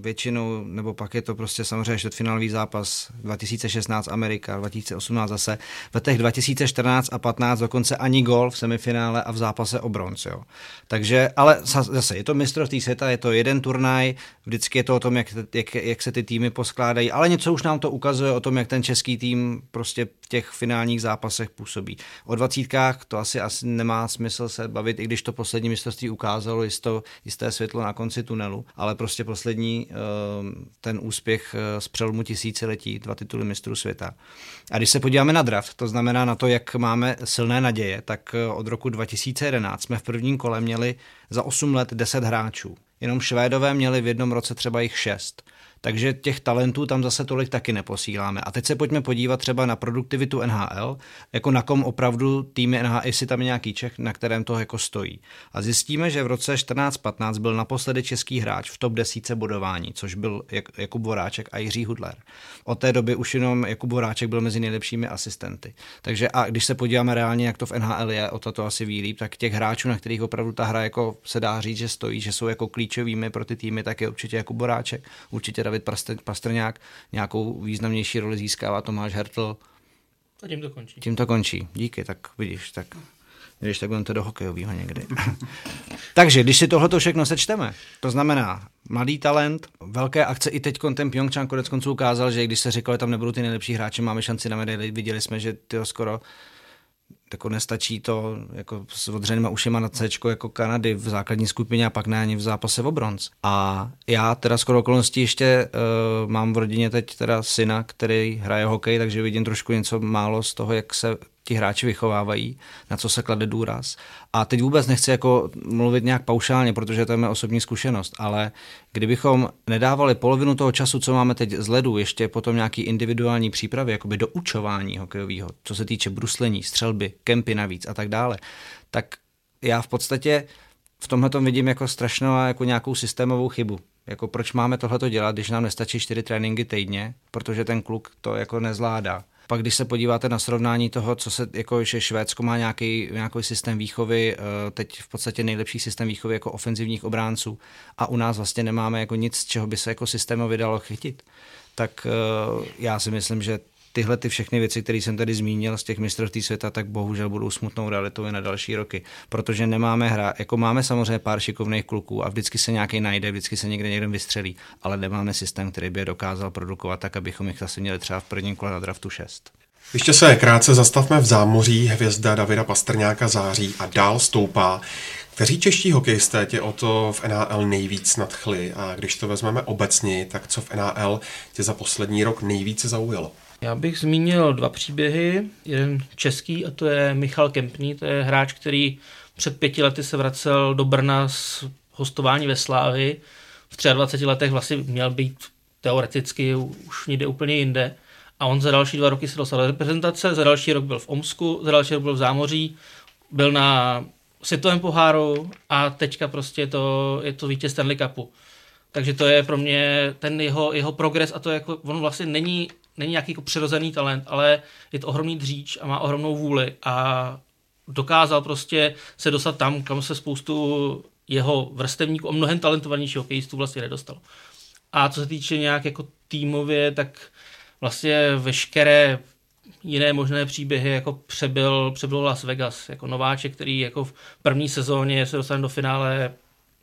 většinou, nebo pak je to prostě samozřejmě čtvrtfinálový zápas 2016 Amerika, 2018 zase, v letech 2014 a 15 dokonce ani gol v semifinále a v zápase o bronz, jo. Takže, ale zase je to mistrovství světa, je to jeden turnaj, vždycky je to o tom, jak, jak, jak se ty týmy poskládají, ale něco už nám to ukazuje o tom, jak ten český tým prostě těch finálních zápasech působí. O dvacítkách to asi, asi nemá smysl se bavit, i když to poslední mistrovství ukázalo jisto, jisté světlo na konci tunelu, ale prostě poslední eh, ten úspěch eh, z přelomu tisíciletí, dva tituly mistrů světa. A když se podíváme na draft, to znamená na to, jak máme silné naděje, tak eh, od roku 2011 jsme v prvním kole měli za 8 let 10 hráčů. Jenom Švédové měli v jednom roce třeba jich 6. Takže těch talentů tam zase tolik taky neposíláme. A teď se pojďme podívat třeba na produktivitu NHL, jako na kom opravdu týmy NHL, jestli tam je nějaký Čech, na kterém to jako stojí. A zjistíme, že v roce 14-15 byl naposledy český hráč v top 10 bodování, což byl Jakub Voráček a Jiří Hudler. Od té doby už jenom Jakub Voráček byl mezi nejlepšími asistenty. Takže a když se podíváme reálně, jak to v NHL je, o to, to asi ví líp, tak těch hráčů, na kterých opravdu ta hra jako se dá říct, že stojí, že jsou jako klíčovými pro ty týmy, tak je určitě Jakub Voráček, určitě David Pastrňák nějakou významnější roli získává Tomáš Hertl. A tím to končí. Tím to končí. Díky, tak vidíš, tak když tak budeme to do hokejového někdy. Takže, když si tohle všechno sečteme, to znamená mladý talent, velké akce, i teď ten Pyeongchang konec konců ukázal, že když se říkalo, že tam nebudou ty nejlepší hráči, máme šanci na medaily, viděli jsme, že ty skoro jako nestačí to jako s odřenýma ušima na C jako Kanady v základní skupině a pak ne ani v zápase o bronz. A já teda skoro okolností ještě uh, mám v rodině teď teda syna, který hraje hokej, takže vidím trošku něco málo z toho, jak se ti hráči vychovávají, na co se klade důraz. A teď vůbec nechci jako mluvit nějak paušálně, protože to je moje osobní zkušenost, ale kdybychom nedávali polovinu toho času, co máme teď z ledu, ještě potom nějaký individuální přípravy, jakoby do učování hokejového, co se týče bruslení, střelby, kempy navíc a tak dále, tak já v podstatě v tomhle vidím jako strašnou jako nějakou systémovou chybu. Jako proč máme tohleto dělat, když nám nestačí čtyři tréninky týdně, protože ten kluk to jako nezvládá. Pak když se podíváte na srovnání toho, co se, jako že Švédsko má nějaký, nějaký systém výchovy, eh, teď v podstatě nejlepší systém výchovy jako ofenzivních obránců a u nás vlastně nemáme jako nic, čeho by se jako systémově dalo chytit, tak eh, já si myslím, že tyhle ty všechny věci, které jsem tady zmínil z těch mistrovství světa, tak bohužel budou smutnou realitou i na další roky. Protože nemáme hra, jako máme samozřejmě pár šikovných kluků a vždycky se nějaký najde, vždycky se někde někdo vystřelí, ale nemáme systém, který by je dokázal produkovat tak, abychom jich zase měli třeba v prvním kole na draftu 6. Ještě se krátce zastavme v zámoří. Hvězda Davida Pastrňáka září a dál stoupá. Kteří čeští hokejisté tě o to v NHL nejvíc nadchli a když to vezmeme obecně, tak co v NHL tě za poslední rok nejvíce zaujalo? Já bych zmínil dva příběhy. Jeden český a to je Michal Kempný, to je hráč, který před pěti lety se vracel do Brna z hostování ve Slávi. V 23 letech vlastně měl být teoreticky už někde úplně jinde. A on za další dva roky se dostal do reprezentace, za další rok byl v Omsku, za další rok byl v Zámoří, byl na světovém poháru a teďka prostě to, je to vítěz Stanley Cupu. Takže to je pro mě ten jeho, jeho progres a to jako, on vlastně není není nějaký jako přirozený talent, ale je to ohromný dříč a má ohromnou vůli a dokázal prostě se dostat tam, kam se spoustu jeho vrstevníků a mnohem talentovanějších hokejistů vlastně nedostal. A co se týče nějak jako týmově, tak vlastně veškeré jiné možné příběhy jako přebyl, přebyl Las Vegas, jako nováček, který jako v první sezóně se dostane do finále,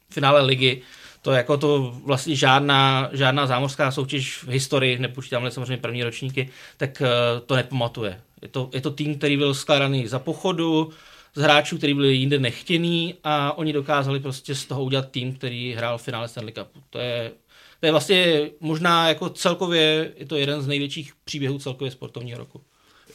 finále ligy, to jako to vlastně žádná, žádná zámořská soutěž v historii, nepočítám samozřejmě první ročníky, tak eh, to nepamatuje. Je to, je to tým, který byl skládaný za pochodu, z hráčů, který byli jinde nechtěný a oni dokázali prostě z toho udělat tým, který hrál v finále Stanley Cupu. To je, to je vlastně možná jako celkově, je to jeden z největších příběhů celkově sportovního roku.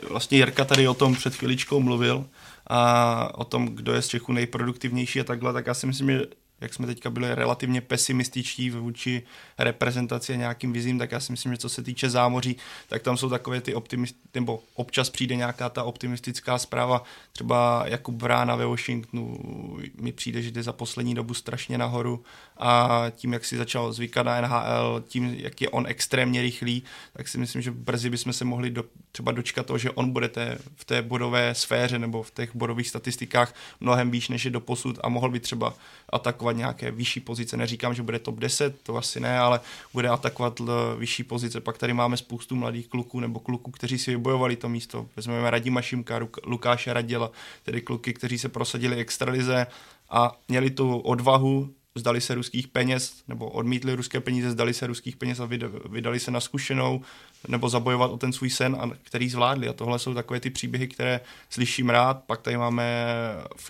Vlastně Jirka tady o tom před chviličkou mluvil a o tom, kdo je z Čechu nejproduktivnější a takhle, tak já si myslím, že jak jsme teďka byli relativně pesimističtí vůči reprezentaci a nějakým vizím, tak já si myslím, že co se týče zámoří, tak tam jsou takové ty optimist, nebo občas přijde nějaká ta optimistická zpráva, třeba Jakub Brána ve Washingtonu mi přijde, že jde za poslední dobu strašně nahoru a tím, jak si začal zvykat na NHL, tím, jak je on extrémně rychlý, tak si myslím, že brzy bychom se mohli do, třeba dočkat toho, že on bude té, v té bodové sféře nebo v těch bodových statistikách mnohem výš, než je do posud a mohl by třeba atakovat atakovat nějaké vyšší pozice. Neříkám, že bude top 10, to asi ne, ale bude atakovat vyšší pozice. Pak tady máme spoustu mladých kluků nebo kluků, kteří si vybojovali to místo. Vezmeme Radima Šimka, Lukáše Raděla, tedy kluky, kteří se prosadili extralize a měli tu odvahu zdali se ruských peněz, nebo odmítli ruské peníze, zdali se ruských peněz a vydali se na zkušenou, nebo zabojovat o ten svůj sen, a který zvládli. A tohle jsou takové ty příběhy, které slyším rád. Pak tady máme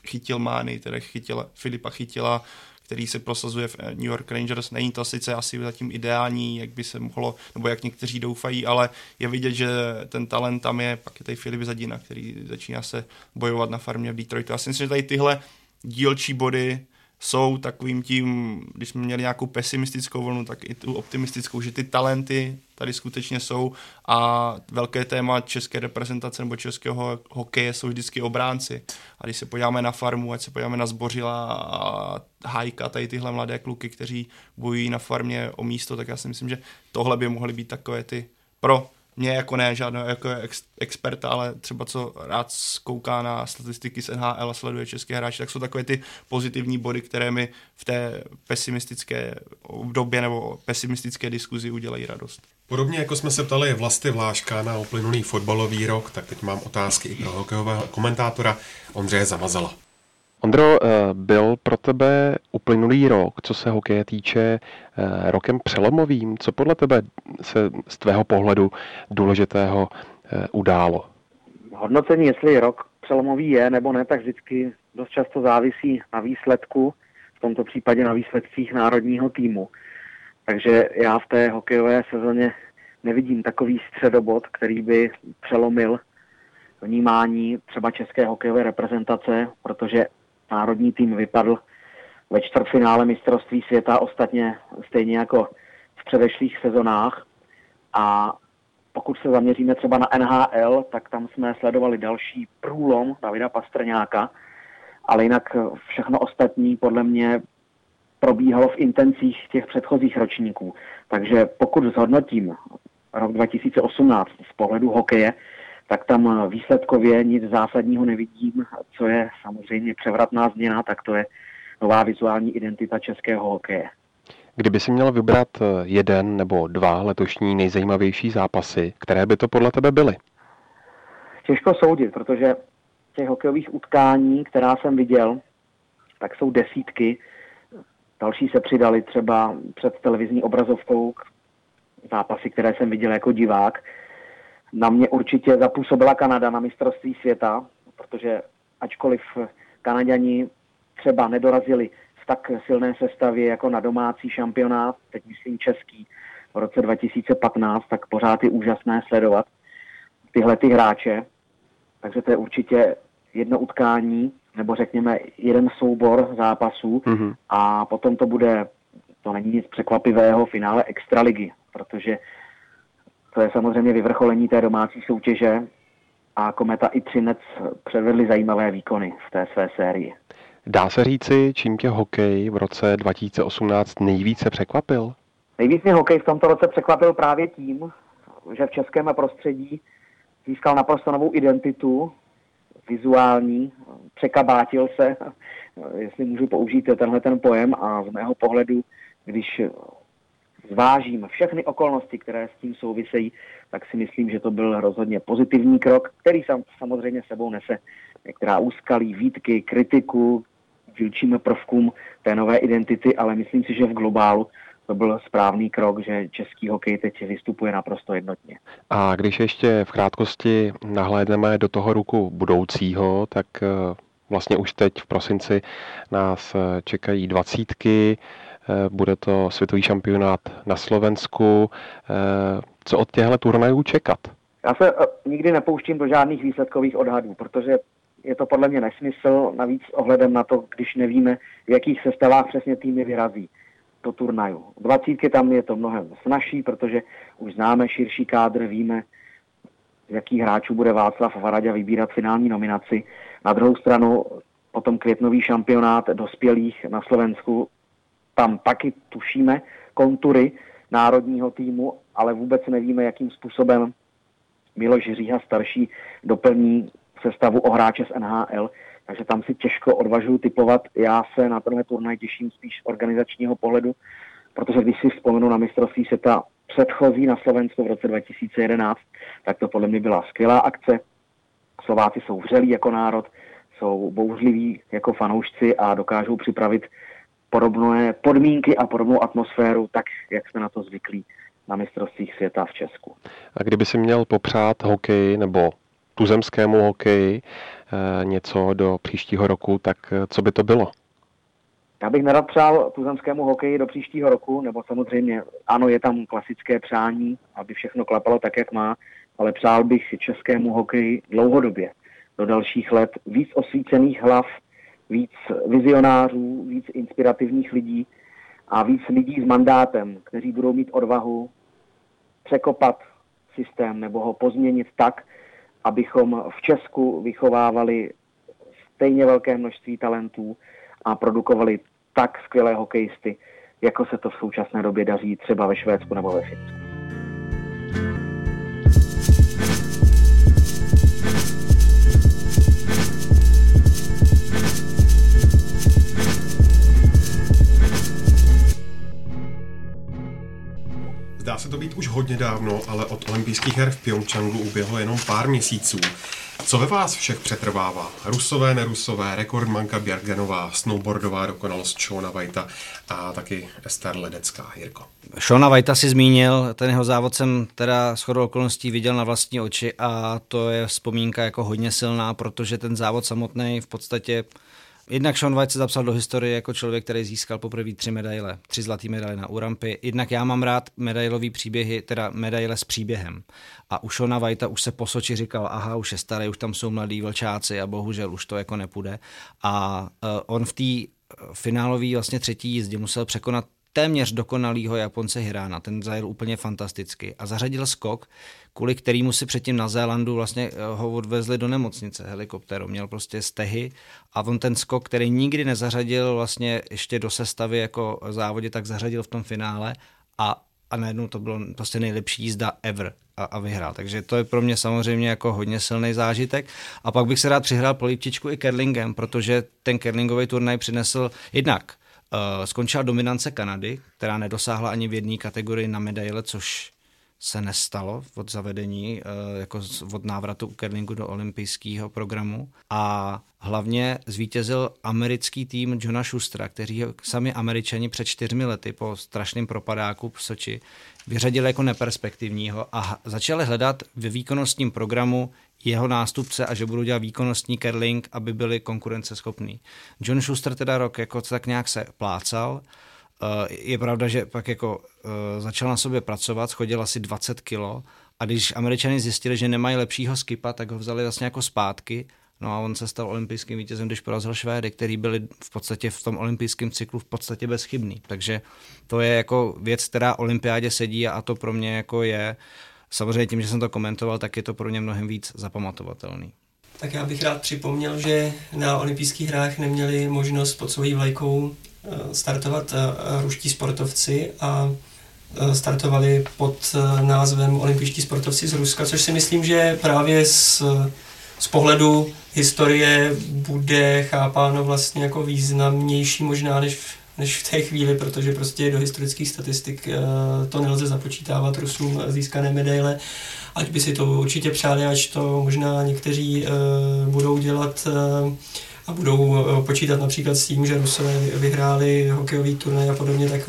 Chytil Mány, tedy chytil, Filipa Chytila, který se prosazuje v New York Rangers. Není to sice asi zatím ideální, jak by se mohlo, nebo jak někteří doufají, ale je vidět, že ten talent tam je. Pak je tady Filip Zadina, který začíná se bojovat na farmě v Detroitu. Já si myslím, že tady tyhle dílčí body jsou takovým tím, když jsme měli nějakou pesimistickou vlnu, tak i tu optimistickou, že ty talenty tady skutečně jsou a velké téma české reprezentace nebo českého hokeje jsou vždycky obránci. A když se podíváme na farmu, ať se podíváme na Zbořila a Hajka, tady tyhle mladé kluky, kteří bojují na farmě o místo, tak já si myslím, že tohle by mohly být takové ty pro mě jako ne žádného jako ex, experta, ale třeba co rád kouká na statistiky z NHL a sleduje české hráče, tak jsou takové ty pozitivní body, které mi v té pesimistické době nebo pesimistické diskuzi udělají radost. Podobně jako jsme se ptali Vlasty Vláška na uplynulý fotbalový rok, tak teď mám otázky i pro hokejového komentátora Ondřeje Zamazala. Ondro, eh, byl pro tebe uplynulý rok, co se hokeje týče, eh, rokem přelomovým? Co podle tebe se z tvého pohledu důležitého eh, událo? Hodnocení, jestli rok přelomový je nebo ne, tak vždycky dost často závisí na výsledku, v tomto případě na výsledcích národního týmu. Takže já v té hokejové sezóně nevidím takový středobod, který by přelomil vnímání třeba české hokejové reprezentace, protože národní tým vypadl ve čtvrtfinále mistrovství světa, ostatně stejně jako v předešlých sezonách. A pokud se zaměříme třeba na NHL, tak tam jsme sledovali další průlom Davida Pastrňáka, ale jinak všechno ostatní podle mě probíhalo v intencích těch předchozích ročníků. Takže pokud zhodnotím rok 2018 z pohledu hokeje, tak tam výsledkově nic zásadního nevidím. Co je samozřejmě převratná změna, tak to je nová vizuální identita českého hokeje. Kdyby si měl vybrat eh, jeden nebo dva letošní nejzajímavější zápasy, které by to podle tebe byly? Těžko soudit, protože těch hokejových utkání, která jsem viděl, tak jsou desítky. Další se přidali třeba před televizní obrazovkou zápasy, které jsem viděl jako divák na mě určitě zapůsobila Kanada na mistrovství světa, protože ačkoliv Kanaďani třeba nedorazili v tak silné sestavě jako na domácí šampionát, teď myslím český, v roce 2015, tak pořád je úžasné sledovat tyhle ty hráče. Takže to je určitě jedno utkání, nebo řekněme jeden soubor zápasů mm-hmm. a potom to bude, to není nic překvapivého, finále Extraligy, protože to je samozřejmě vyvrcholení té domácí soutěže a Kometa i Třinec předvedli zajímavé výkony v té své sérii. Dá se říci, čím tě hokej v roce 2018 nejvíce překvapil? Nejvíc mě hokej v tomto roce překvapil právě tím, že v českém prostředí získal naprosto novou identitu, vizuální, překabátil se, jestli můžu použít tenhle ten pojem a z mého pohledu, když zvážím všechny okolnosti, které s tím souvisejí, tak si myslím, že to byl rozhodně pozitivní krok, který sam, samozřejmě sebou nese některá úskalí, výtky, kritiku, dílčím prvkům té nové identity, ale myslím si, že v globálu to byl správný krok, že český hokej teď vystupuje naprosto jednotně. A když ještě v krátkosti nahlédneme do toho ruku budoucího, tak eh, vlastně už teď v prosinci nás eh, čekají dvacítky, bude to světový šampionát na Slovensku. Eh, co od těchto turnajů čekat? Já se eh, nikdy nepouštím do žádných výsledkových odhadů, protože je to podle mě nesmysl, navíc ohledem na to, když nevíme, v jakých sestavách přesně týmy vyrazí do turnaju. Dvacítky tam je to mnohem snažší, protože už známe širší kádr, víme, z jakých hráčů bude Václav Varadě vybírat finální nominaci. Na druhou stranu potom květnový šampionát dospělých na Slovensku tam taky tušíme kontury národního týmu, ale vůbec nevíme, jakým způsobem Miloš Říha starší doplní sestavu o hráče z NHL. takže tam si těžko odvažuji typovat. Já se na tenhle turnaj těším spíš organizačního pohledu, protože když si vzpomenu na mistrovství světa předchozí na Slovensku v roce 2011, tak to podle mě byla skvělá akce. Slováci jsou vřelí jako národ, jsou bouřliví jako fanoušci a dokážou připravit podobné podmínky a podobnou atmosféru, tak jak jsme na to zvyklí na mistrovstvích světa v Česku. A kdyby si měl popřát hokej nebo tuzemskému hokeji eh, něco do příštího roku, tak eh, co by to bylo? Já bych nerad přál tuzemskému hokeji do příštího roku, nebo samozřejmě ano, je tam klasické přání, aby všechno klapalo tak, jak má, ale přál bych českému hokeji dlouhodobě do dalších let víc osvícených hlav, víc vizionářů, víc inspirativních lidí a víc lidí s mandátem, kteří budou mít odvahu překopat systém nebo ho pozměnit tak, abychom v Česku vychovávali stejně velké množství talentů a produkovali tak skvělé hokejisty, jako se to v současné době daří třeba ve Švédsku nebo ve Finsku. Zdá se to být už hodně dávno, ale od olympijských her v Pyeongchangu uběhlo jenom pár měsíců. Co ve vás všech přetrvává? Rusové, nerusové, rekordmanka Bjergenová, snowboardová dokonalost Shona Vajta a taky Ester Ledecká. Jirko. Shona Vajta si zmínil, ten jeho závod jsem teda shodou okolností viděl na vlastní oči a to je vzpomínka jako hodně silná, protože ten závod samotný v podstatě Jednak Sean White se zapsal do historie jako člověk, který získal poprvé tři medaile, tři zlaté medaile na Urampy. Jednak já mám rád medailový příběhy, teda medaile s příběhem. A u Shona Whitea už se po Soči říkal, aha, už je starý, už tam jsou mladí vlčáci a bohužel už to jako nepůjde. A uh, on v té eh, finálové vlastně třetí jízdě musel překonat téměř dokonalýho Japonce Hirána. Ten zajel úplně fantasticky a zařadil skok, kvůli kterýmu si předtím na Zélandu vlastně eh, ho odvezli do nemocnice helikoptéru. Měl prostě stehy a on ten skok, který nikdy nezařadil vlastně ještě do sestavy jako závodě, tak zařadil v tom finále a, a najednou to bylo prostě nejlepší jízda ever a, a vyhrál. Takže to je pro mě samozřejmě jako hodně silný zážitek. A pak bych se rád přihrál polívčičku i curlingem, protože ten curlingový turnaj přinesl jednak skončila dominance Kanady, která nedosáhla ani v jedné kategorii na medaile, což se nestalo od zavedení, uh, jako od návratu curlingu do olympijského programu. A hlavně zvítězil americký tým Johna Schustera, který sami američani před čtyřmi lety po strašném propadáku v Soči vyřadili jako neperspektivního a začali hledat ve výkonnostním programu jeho nástupce a že budou dělat výkonnostní curling, aby byli konkurenceschopní. John Schuster teda rok jako tak nějak se plácal, eh, je pravda, že pak jako eh, začal na sobě pracovat, schodil asi 20 kilo a když američani zjistili, že nemají lepšího skipa, tak ho vzali vlastně jako zpátky No a on se stal olympijským vítězem, když porazil Švédy, který byli v podstatě v tom olympijském cyklu v podstatě bezchybný. Takže to je jako věc, která olympiádě sedí a to pro mě jako je samozřejmě tím, že jsem to komentoval, tak je to pro ně mnohem víc zapamatovatelný. Tak já bych rád připomněl, že na olympijských hrách neměli možnost pod svojí vlajkou eh, startovat eh, ruští sportovci a eh, startovali pod názvem Olympijští sportovci z Ruska, což si myslím, že právě z, z pohledu historie bude chápáno vlastně jako významnější možná než než v té chvíli, protože prostě do historických statistik eh, to nelze započítávat Rusům získané medaile, ať by si to určitě přáli, ať to možná někteří eh, budou dělat eh, a budou počítat například s tím, že Rusové vyhráli hokejový turnaj a podobně, tak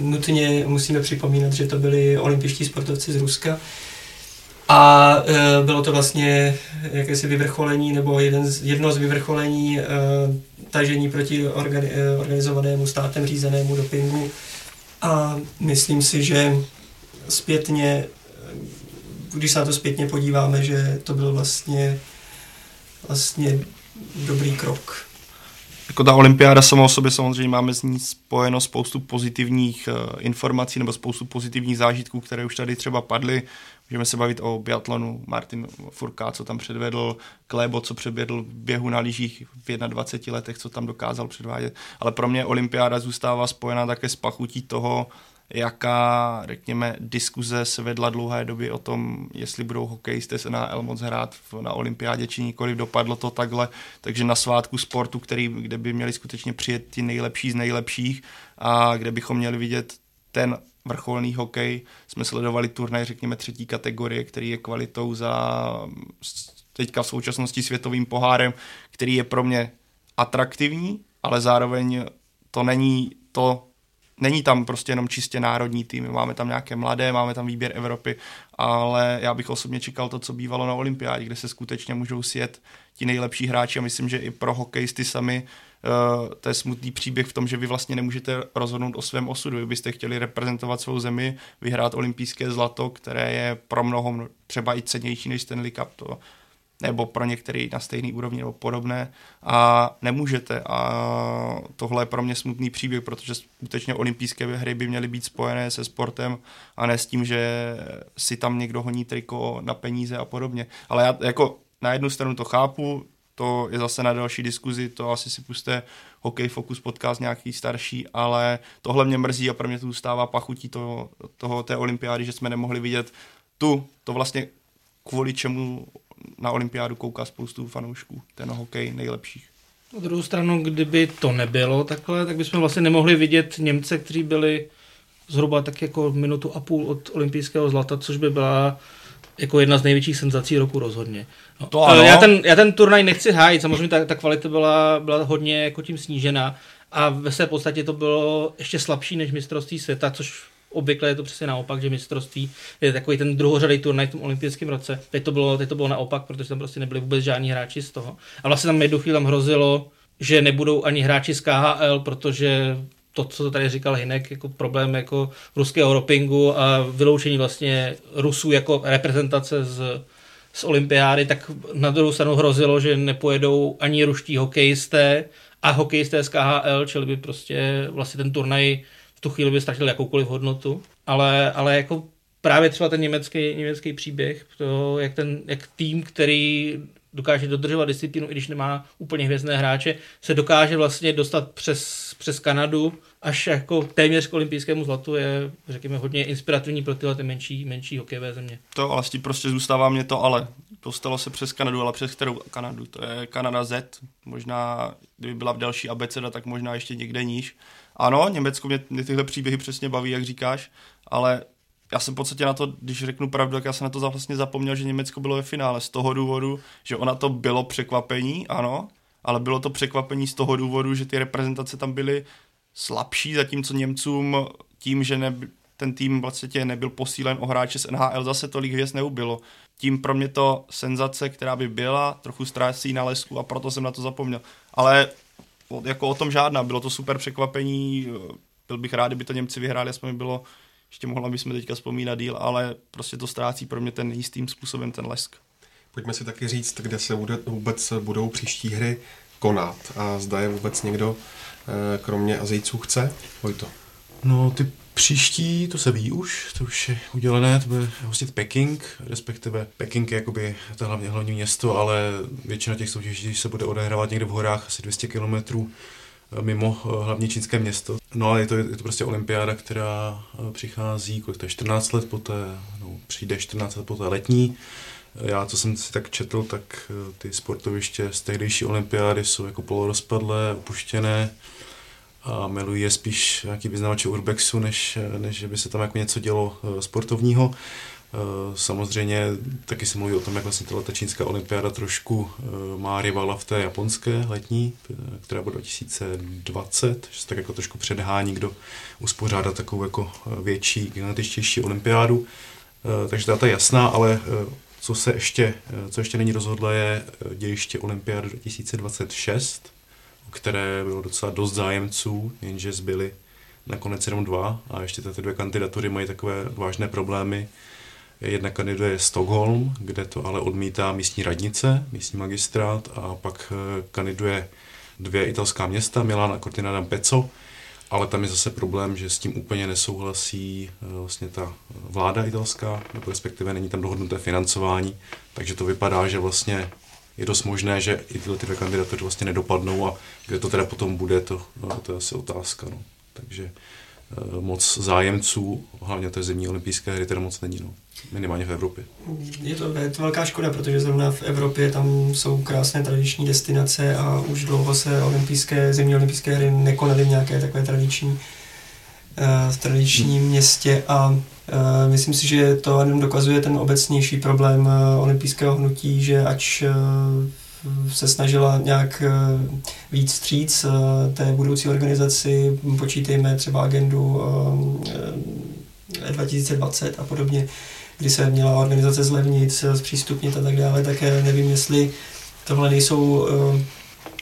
nutně musíme připomínat, že to byli olympiští sportovci z Ruska. A e, bylo to vlastně jakési vyvrcholení, nebo jeden z, jedno z vyvrcholení e, tažení proti organi, e, organizovanému státem řízenému dopingu. A myslím si, že zpětně, když se na to zpětně podíváme, že to byl vlastně, vlastně dobrý krok. Jako ta olympiáda sama o sobě samozřejmě máme z ní spojeno spoustu pozitivních uh, informací nebo spoustu pozitivních zážitků, které už tady třeba padly. Můžeme se bavit o biatlonu, Martin Furka, co tam předvedl, Klebo, co předvedl v běhu na lyžích v 21 letech, co tam dokázal předvádět. Ale pro mě olympiáda zůstává spojená také s pachutí toho, jaká, řekněme, diskuze se vedla dlouhé doby o tom, jestli budou hokejisté se na moc hrát na olympiádě či nikoliv, dopadlo to takhle, takže na svátku sportu, který, kde by měli skutečně přijet ti nejlepší z nejlepších a kde bychom měli vidět ten vrcholný hokej, jsme sledovali turnaj, řekněme, třetí kategorie, který je kvalitou za teďka v současnosti světovým pohárem, který je pro mě atraktivní, ale zároveň to není to, není tam prostě jenom čistě národní tým, máme tam nějaké mladé, máme tam výběr Evropy, ale já bych osobně čekal to, co bývalo na olympiádě, kde se skutečně můžou sjet ti nejlepší hráči. A myslím, že i pro hokejisty sami to je smutný příběh v tom, že vy vlastně nemůžete rozhodnout o svém osudu. Vy byste chtěli reprezentovat svou zemi, vyhrát olympijské zlato, které je pro mnoho třeba i cenější než Stanley Cup. To nebo pro některý na stejný úrovni nebo podobné a nemůžete. A tohle je pro mě smutný příběh, protože skutečně olympijské hry by měly být spojené se sportem a ne s tím, že si tam někdo honí triko na peníze a podobně. Ale já jako na jednu stranu to chápu, to je zase na další diskuzi, to asi si puste Hokej Focus podcast nějaký starší, ale tohle mě mrzí a pro mě to zůstává pachutí toho, toho té olympiády, že jsme nemohli vidět tu, to vlastně kvůli čemu na olympiádu kouká spoustu fanoušků, ten hokej nejlepších. Na druhou stranu, kdyby to nebylo takhle, tak bychom vlastně nemohli vidět Němce, kteří byli zhruba tak jako minutu a půl od olympijského zlata, což by byla jako jedna z největších senzací roku rozhodně. No, to ano. Já, ten, já ten turnaj nechci hájit, samozřejmě ta, ta kvalita byla, byla hodně jako tím snížena a ve své podstatě to bylo ještě slabší než mistrovství světa, což obvykle je to přesně naopak, že mistrovství je takový ten druhořadý turnaj v tom olympijském roce. Teď to, bylo, teď to bylo naopak, protože tam prostě nebyli vůbec žádní hráči z toho. A vlastně tam jednu chvíli tam hrozilo, že nebudou ani hráči z KHL, protože to, co tady říkal Hinek, jako problém jako ruského ropingu a vyloučení vlastně Rusů jako reprezentace z, z olympiády, tak na druhou stranu hrozilo, že nepojedou ani ruští hokejisté a hokejisté z KHL, čili by prostě vlastně ten turnaj tu chvíli by ztratil jakoukoliv hodnotu, ale, ale jako právě třeba ten německý, německý příběh, to, jak, ten, jak tým, který dokáže dodržovat disciplínu, i když nemá úplně hvězdné hráče, se dokáže vlastně dostat přes, přes Kanadu až jako téměř k olympijskému zlatu je, řekněme, hodně inspirativní pro tyhle ty menší, menší hokejové země. To ale prostě zůstává mě to ale. Dostalo se přes Kanadu, ale přes kterou Kanadu? To je Kanada Z. Možná, kdyby byla v další abeceda, tak možná ještě někde níž. Ano, Německo mě, mě tyhle příběhy přesně baví, jak říkáš, ale já jsem v podstatě na to, když řeknu pravdu, tak já jsem na to vlastně zapomněl, že Německo bylo ve finále z toho důvodu, že ona to bylo překvapení, ano, ale bylo to překvapení z toho důvodu, že ty reprezentace tam byly slabší, zatímco Němcům tím, že ne, ten tým vlastně nebyl posílen o hráče z NHL, zase tolik hvězd neubylo. Tím pro mě to senzace, která by byla, trochu ztrácí na lesku a proto jsem na to zapomněl. Ale jako o tom žádná, bylo to super překvapení, byl bych rád, kdyby to Němci vyhráli, aspoň by bylo, ještě mohla bychom teďka vzpomínat díl, ale prostě to ztrácí pro mě ten jistým způsobem ten lesk. Pojďme si taky říct, kde se bude, vůbec budou příští hry konat a zda je vůbec někdo eh, kromě Azijců chce. Vojto. No, ty Příští, to se ví už, to už je udělené, to bude hostit Peking, respektive Peking je jakoby to hlavně hlavní město, ale většina těch soutěží se bude odehrávat někde v horách, asi 200 km eh, mimo eh, hlavní čínské město. No ale je to, je to prostě olympiáda, která eh, přichází, kolik to je, 14 let poté, no, přijde 14 let poté letní. Já, co jsem si tak četl, tak ty sportoviště z tehdejší olympiády jsou jako polorozpadlé, opuštěné, a milují je spíš nějaký vyznavače urbexu, než, než by se tam jako něco dělo eh, sportovního. Eh, samozřejmě taky se mluví o tom, jak vlastně ta čínská olympiáda trošku eh, má rivala v té japonské letní, která bude 2020, že se tak jako trošku předhání, kdo uspořádá takovou jako větší, gigantičtější olympiádu. Takže ta je jasná, ale co se ještě, co ještě není rozhodlé, je dějiště olympiády 2026, které bylo docela dost zájemců, jenže zbyly nakonec jenom dva a ještě ty dvě kandidatury mají takové vážné problémy. Jedna kandiduje Stockholm, kde to ale odmítá místní radnice, místní magistrát a pak eh, kandiduje dvě italská města, Milan a Cortina d'Ampezzo, ale tam je zase problém, že s tím úplně nesouhlasí eh, vlastně ta vláda italská, nebo respektive není tam dohodnuté financování, takže to vypadá, že vlastně je dost možné, že i tyhle ty kandidatury vlastně nedopadnou a kde to teda potom bude, to, no, to je asi otázka. No. Takže moc zájemců, hlavně té zimní olympijské hry teda moc není, no. minimálně v Evropě. Je to, je to velká škoda, protože zrovna v Evropě tam jsou krásné tradiční destinace a už dlouho se olympijské, zimní olympijské hry nekonaly v nějaké takové tradiční v tradičním městě a uh, myslím si, že to jenom dokazuje ten obecnější problém olympijského hnutí, že ač se snažila nějak uh, víc stříc uh, té budoucí organizaci, počítejme třeba agendu uh, 2020 a podobně, kdy se měla organizace zlevnit, zpřístupnit a tak dále, tak nevím, jestli tohle nejsou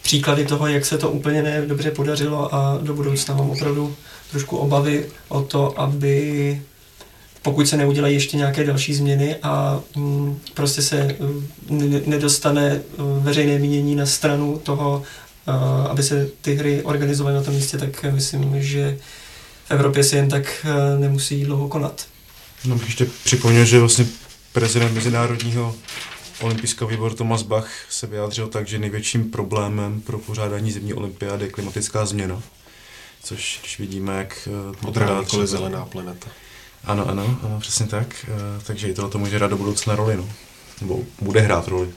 příklady toho, jak se to úplně ne dobře podařilo a do budoucna mám opravdu trošku obavy o to, aby pokud se neudělají ještě nějaké další změny a mm, prostě se mm, nedostane mm, veřejné mínění na stranu toho, aby se ty hry organizovaly na tom místě, tak myslím, že v Evropě se jen tak nemusí dlouho konat. No bych ještě připomněl, že vlastně prezident Mezinárodního olympijského výboru Thomas Bach se vyjádřil tak, že největším problémem pro pořádání zimní olympiády je klimatická změna což když vidíme, jak eh, Modrá třeba... zelená planeta. Ano, ano, ano, přesně tak. Eh, takže i tohle to může hrát do budoucna roli, no. Nebo bude hrát roli.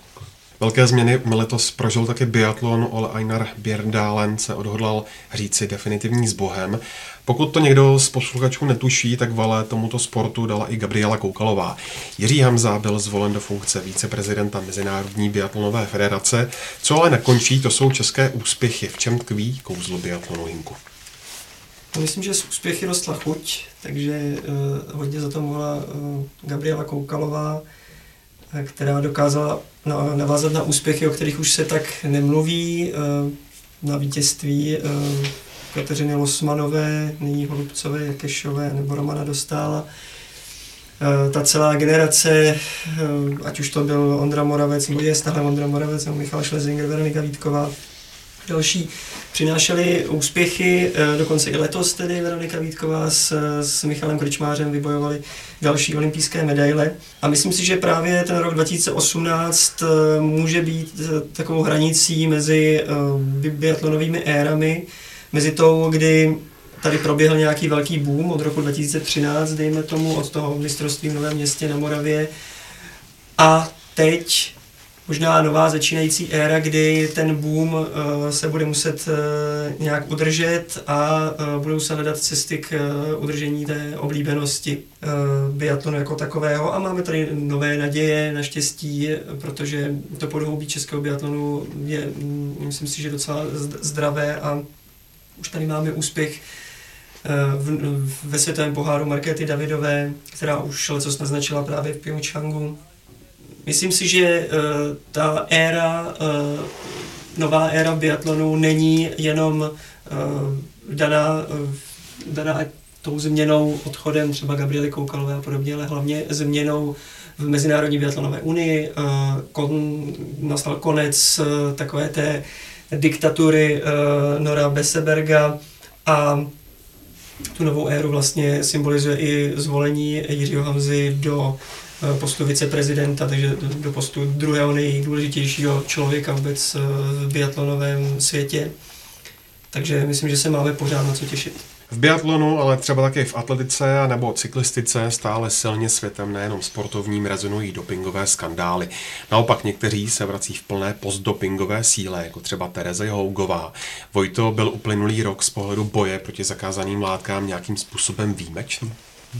Velké změny letos prožil také biatlon, ale Einar Bjerdalen se odhodlal říci definitivní s Bohem. Pokud to někdo z posluchačů netuší, tak vale tomuto sportu dala i Gabriela Koukalová. Jiří Hamza byl zvolen do funkce viceprezidenta Mezinárodní biatlonové federace. Co ale nekončí, to jsou české úspěchy. V čem tkví kouzlo biatlonu Hinku? Myslím, že z úspěchy rostla chuť, takže uh, hodně za to mohla uh, Gabriela Koukalová, uh, která dokázala na, navázat na úspěchy, o kterých už se tak nemluví, na vítězství Kateřiny Losmanové, nyní Holubcové, Kešové nebo Romana Dostála. Ta celá generace, ať už to byl Ondra Moravec, nebo je stále Ondra Moravec, nebo Michal Šlezinger, Veronika Vítková, další přinášeli úspěchy, eh, dokonce i letos tedy Veronika Vítková s, s Michalem Kričmářem vybojovali další olympijské medaile. A myslím si, že právě ten rok 2018 eh, může být eh, takovou hranicí mezi biatlonovými érami, mezi tou, kdy tady proběhl nějaký velký boom od roku 2013, dejme tomu, od toho mistrovství v Novém městě na Moravě. A teď možná nová začínající éra, kdy ten boom uh, se bude muset uh, nějak udržet a uh, budou se hledat cesty k udržení té oblíbenosti biatlonu jako takového. A máme tady nové naděje, naštěstí, protože to podhoubí českého biatlonu je, mm, myslím si, že docela zdravé a už tady máme úspěch v, ve světovém poháru Markety Davidové, která už letos naznačila právě v Pyeongchangu Myslím si, že uh, ta éra, uh, nová éra biatlonu není jenom uh, daná, daná tou změnou odchodem třeba Gabriely Koukalové a podobně, ale hlavně změnou v Mezinárodní biatlonové unii. Kon, nastal konec takové té diktatury Nora Beseberga a tu novou éru vlastně symbolizuje i zvolení Jiřího Hamzy do Eh, postu viceprezidenta, takže do postu druhého nejdůležitějšího člověka vůbec eh, v biatlonovém světě. Takže myslím, že se máme pořád na co těšit. V biatlonu, ale třeba také v atletice nebo cyklistice stále silně světem nejenom sportovním rezonují dopingové skandály. Naopak někteří se vrací v plné postdopingové síle, jako třeba Tereze Hougová. Vojto byl uplynulý rok z pohledu boje proti zakázaným látkám nějakým způsobem výjimečný?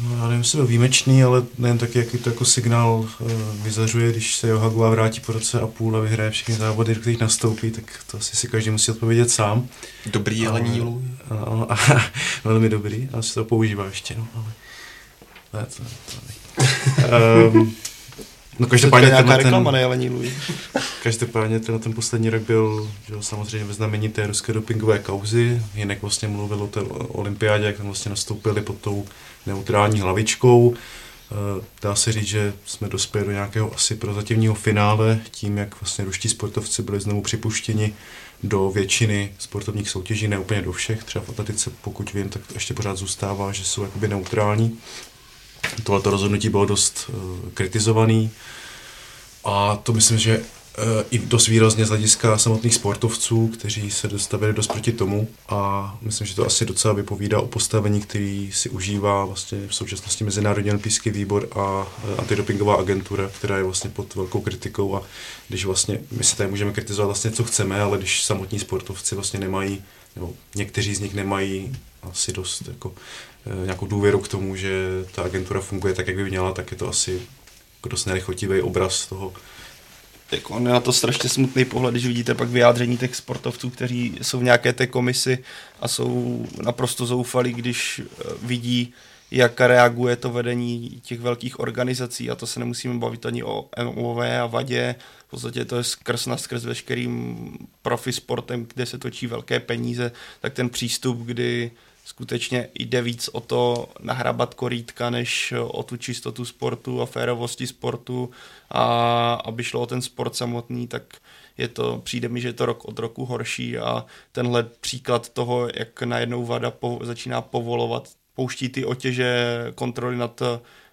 No, já nevím, jestli byl výjimečný, ale nejen taky, jaký to jako signál uh, vyzařuje, když se Johagua vrátí po roce a půl a vyhraje všechny závody, do kterých nastoupí, tak to asi si každý musí odpovědět sám. Dobrý jelení lůj. Ano, a, velmi dobrý, a se to používá ještě, no, ale ne, to, to ne. um, No každopádně to ten, reklama. Každopádně ten, ten poslední rok byl že samozřejmě ve znamení té ruské dopingové kauzy. Jinak vlastně mluvil o té olympiádě, jak tam vlastně nastoupili pod tou neutrální hlavičkou. Eh, dá se říct, že jsme dospěli do nějakého asi prozatímního finále tím, jak vlastně ruští sportovci byli znovu připuštěni do většiny sportovních soutěží, ne úplně do všech. Třeba v atletice, pokud vím, tak ještě pořád zůstává, že jsou jakoby neutrální. Tohle rozhodnutí bylo dost uh, kritizovaný a to myslím, že i dost výrazně z hlediska samotných sportovců, kteří se dostavili dost proti tomu. A myslím, že to asi docela vypovídá o postavení, který si užívá vlastně v současnosti Mezinárodní olympijský výbor a e, antidopingová agentura, která je vlastně pod velkou kritikou. A když vlastně my si tady můžeme kritizovat vlastně co chceme, ale když samotní sportovci vlastně nemají, nebo někteří z nich nemají asi dost jako e, nějakou důvěru k tomu, že ta agentura funguje tak, jak by měla, tak je to asi dost nelichotivý obraz toho, tak on je na to strašně smutný pohled, když vidíte pak vyjádření těch sportovců, kteří jsou v nějaké té komisi a jsou naprosto zoufalí, když eh, vidí, jak reaguje to vedení těch velkých organizací. A to se nemusíme bavit ani o MOV a vadě, v podstatě to je skrz na skrz veškerým profi sportem, kde se točí velké peníze, tak ten přístup, kdy skutečně jde víc o to nahrabat korítka, než o tu čistotu sportu a férovosti sportu. A aby šlo o ten sport samotný, tak je to, přijde mi, že je to rok od roku horší. A tenhle příklad toho, jak najednou VADA po, začíná povolovat, pouští ty otěže kontroly nad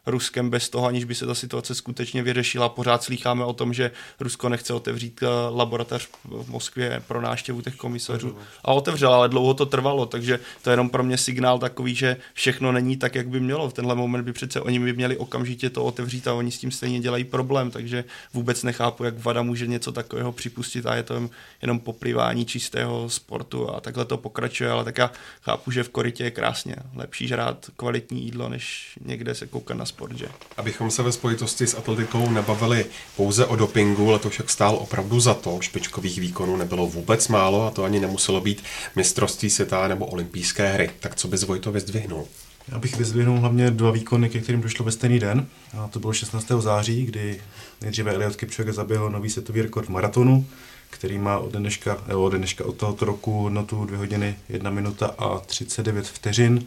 Ruskem bez toho, aniž by se ta situace skutečně vyřešila. Pořád slýcháme o tom, že Rusko nechce otevřít eh, laboratoř v Moskvě pro náštěvu těch komisařů. A otevřela, ale dlouho to trvalo, takže to je jenom pro mě signál takový, že všechno není tak, jak by mělo. V tenhle moment by přece oni by měli okamžitě to otevřít a oni s tím stejně dělají problém, takže vůbec nechápu, jak VADA může něco takového připustit a je to jenom poplivání čistého sportu a takhle to pokračuje, ale tak já chápu, že v korytě je krásně. Lepší žrát kvalitní jídlo, než někde se koukat na sport, že? Abychom se ve spojitosti s atletikou nebavili pouze o dopingu, letošek stál opravdu za to. Špičkových výkonů nebylo vůbec málo a to ani nemuselo být mistrovství světa nebo olympijské hry. Tak co bys Vojto vyzdvihnul? Já bych vyzdvihnul hlavně dva výkony, ke kterým došlo ve stejný den. A to bylo 16. září, kdy nejdříve Eliot Kipchoge zaběhl nový světový rekord v maratonu, který má od dneška, eh, od dneška od tohoto roku hodnotu 2 hodiny 1 minuta a 39 vteřin.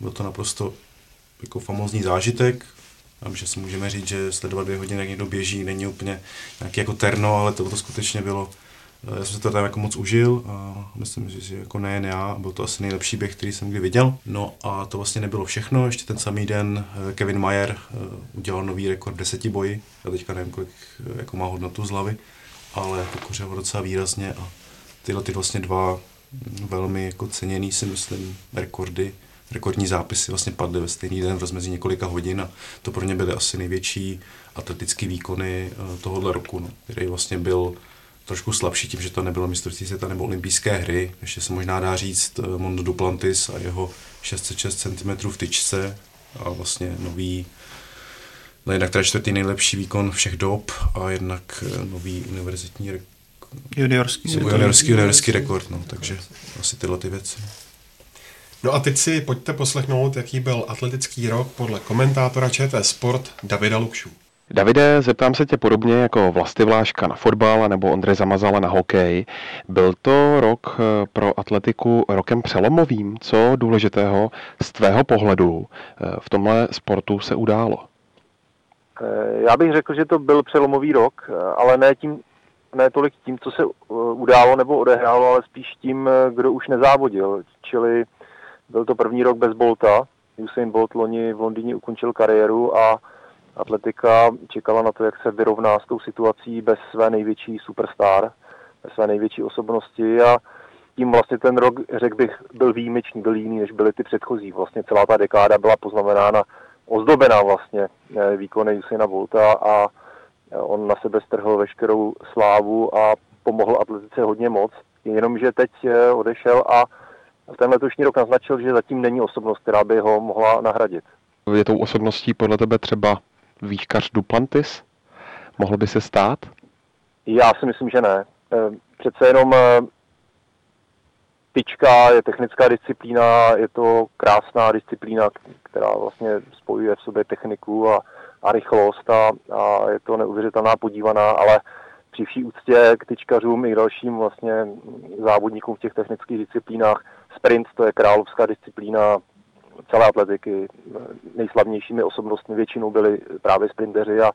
Bylo to naprosto jako famózní zážitek. Že si můžeme říct, že sledovat dvě hodiny, jak někdo běží, není úplně nějaký jako terno, ale to, to skutečně bylo, eh, já jsem se to tam jako moc užil a myslím, že jako nejen já, byl to asi nejlepší běh, který jsem kdy viděl. No a to vlastně nebylo všechno, ještě ten samý den eh, Kevin Mayer eh, udělal nový rekord deseti boji, já teďka nevím, kolik jako má hodnotu z hlavy, ale pokořil docela výrazně a tyhle ty vlastně dva velmi jako ceněný si myslím rekordy rekordní zápisy vlastně padly ve stejný den v rozmezí několika hodin a to pro ně byly asi největší atletické výkony eh, tohohle roku, no, který vlastně byl trošku slabší tím, že to nebylo mistrovství světa nebo olympijské hry. Ještě se možná dá říct eh, Mondo Duplantis a jeho 606 cm v tyčce a vlastně nový no jednak teda čtvrtý nejlepší výkon všech dob a jednak eh, nový univerzitní rekord. Juniorský, juniorský, juniorský rekord, no, takže asi tyhle ty věci. No a teď si pojďte poslechnout, jaký byl atletický rok podle komentátora ČT Sport Davida Lukšu. Davide, zeptám se tě podobně jako Vlasty Vláška na fotbal nebo Ondře Zamazala na hokej. Byl to rok eh, pro atletiku rokem přelomovým? Co důležitého z tvého pohledu eh, v tomhle sportu se událo? Eh, já bych řekl, že to byl přelomový rok, ale ne, tím, ne tolik tím, co se událo nebo odehrálo, ale spíš tím, kdo už nezávodil. Čili byl to první rok bez Bolta. Usain Bolt loni v Londýně ukončil kariéru a atletika čekala na to, jak se vyrovná s tou situací bez své největší superstar, bez své největší osobnosti a tím vlastně ten rok, řekl bych, byl výjimečný, byl jiný, než byly ty předchozí. Vlastně celá ta dekáda byla poznamenána, ozdobená vlastně eh, výkony Usaina Bolta a eh, on na sebe strhl veškerou slávu a pomohl atletice hodně moc. Jenomže teď eh, odešel a ten letošní rok naznačil, že zatím není osobnost, která by ho mohla nahradit. Je tou osobností podle tebe třeba výškař Duplantis? Mohl by se stát? Já si myslím, že ne. Eh, přece jenom eh, tyčka je technická disciplína, je to krásná disciplína, která vlastně spojuje v sobě techniku a, a rychlost a, a je to neuvěřitelná podívaná, ale při vší úctě k tyčkařům i dalším vlastně závodníkům v těch technických disciplínách sprint to je královská disciplína celé atletiky. Nejslavnějšími osobnostmi většinou byli právě sprinteři a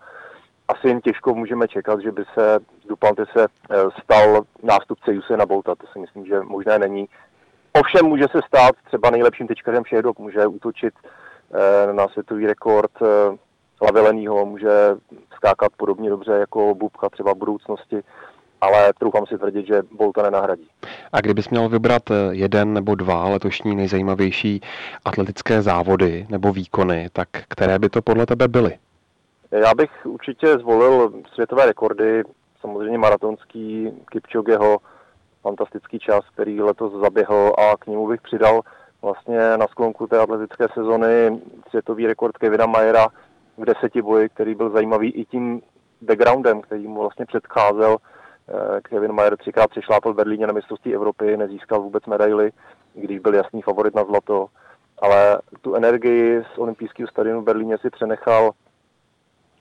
asi jen těžko můžeme čekat, že by se Duplantis se eh, stal nástupce Usaina Bolta. To si myslím, že možné není. Ovšem může se stát třeba nejlepším tečkařem všech dob. Může útočit eh, na světový rekord eh, Lavilenýho, může skákat podobně dobře jako Bubka třeba v budoucnosti, ale troufám si tvrdit, že Bolta nenahradí. A kdybys měl vybrat eh, jeden nebo dva letošní nejzajímavější atletické závody nebo výkony, tak které by to podle tebe byly? Já bych určitě zvolil světové rekordy, samozřejmě maratonský Kipchogeho, fantastický čas, který letos zaběhl a k němu bych přidal vlastně na sklonku té atletické sezony světový rekord Kevina Majera v deseti boji, který byl zajímavý i tím backgroundem, který mu vlastně předcházel. Eh, Kevin Mayer třikrát přešlápl v Berlíně na mistrovství Evropy, nezískal vůbec medaily, když byl jasný favorit na zlato, ale tu energii z olympijského stadionu v Berlíně si přenechal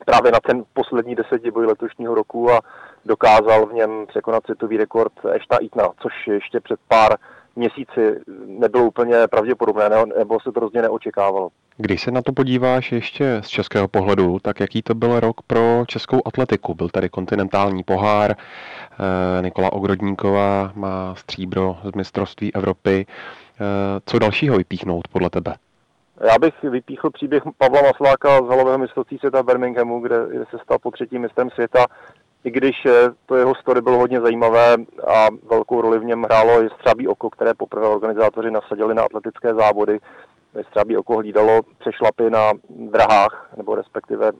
právě na ten poslední desetiboj letošního roku a dokázal v něm překonat světový rekord Ešta Itna, což ještě před pár měsíci nebylo úplně pravděpodobné, nebo se to rozhodně neočekávalo. Když se na to podíváš ještě z českého pohledu, tak jaký to byl rok pro českou atletiku? Byl tady kontinentální pohár, eh, Nikola Ogrodníková má stříbro z mistrovství Evropy. Eh, co dalšího vypíchnout podle tebe? Já bych vypíchl příběh Pavla Masláka z halového mistrovství světa v Birminghamu, kde se stal po třetím mistrem světa. I když eh, to jeho story bylo hodně zajímavé a velkou roli v něm hrálo i střábí oko, které poprvé organizátoři nasadili na atletické závody. Střábí oko hlídalo přešlapy na drahách, nebo respektive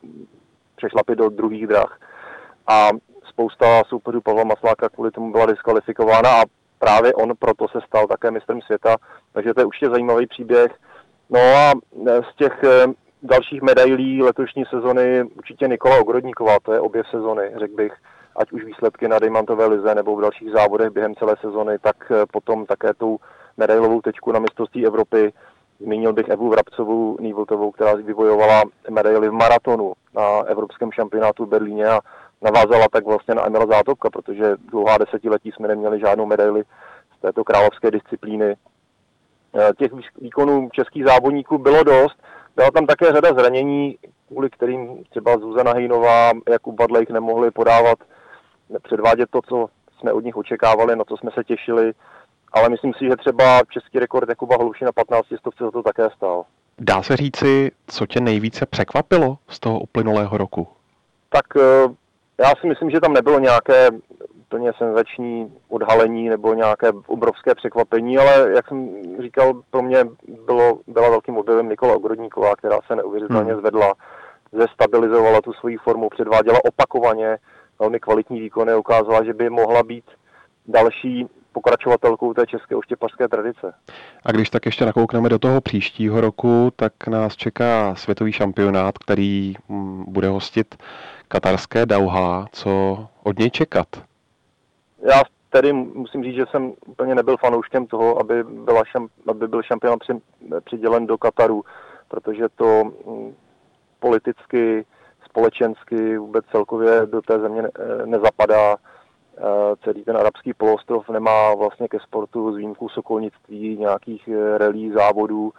přešlapy do druhých drah. A spousta soupeřů Pavla Masláka kvůli tomu byla diskvalifikována a právě on proto se stal také mistrem světa. Takže to je určitě zajímavý příběh. No a e, z těch e, dalších medailí letošní sezony určitě Nikola Ogrodníková, to je obě sezony, řekl bych, ať už výsledky na Diamantové lize nebo v dalších závodech během celé sezony, tak e, potom také tu medailovou tečku na mistrovství Evropy. Zmínil bych Evu Vrabcovou Nývoltovou, která vybojovala medaily v maratonu na evropském šampionátu v Berlíně a navázala tak vlastně na Emila Zátopka, protože dlouhá desetiletí jsme neměli žádnou medaili z této královské disciplíny Eh, těch výkonů českých závodníků bylo dost. Byla tam také řada zranění, kvůli kterým třeba Zuzana Hejnová, Jakub Badlejk nemohli podávat, předvádět to, co jsme od nich očekávali, na co jsme se těšili. Ale myslím si, že třeba český rekord Jakuba Hluši na 15 stovce za to také stál. Dá se říci, co tě nejvíce překvapilo z toho uplynulého roku? Tak eh, já si myslím, že tam nebylo nějaké úplně senzační odhalení nebo nějaké obrovské překvapení, ale jak jsem říkal, pro mě bylo, byla velkým objevem Nikola Ogrodníková, která se neuvěřitelně hmm. zvedla, zestabilizovala tu svoji formu, předváděla opakovaně velmi kvalitní výkony, ukázala, že by mohla být další pokračovatelkou té české oštěpařské tradice. A když tak ještě nakoukneme do toho příštího roku, tak nás čeká světový šampionát, který mm, bude hostit katarské Dauha. Co od něj čekat? Já tedy musím říct, že jsem úplně nebyl fanouškem toho, aby, byla šam, aby byl šampion při, přidělen do Kataru, protože to mm, politicky, společensky, vůbec celkově do té země ne, nezapadá. Eh, celý ten arabský poloostrov nemá vlastně ke sportu z výjimkou sokolnictví, nějakých eh, relí, závodů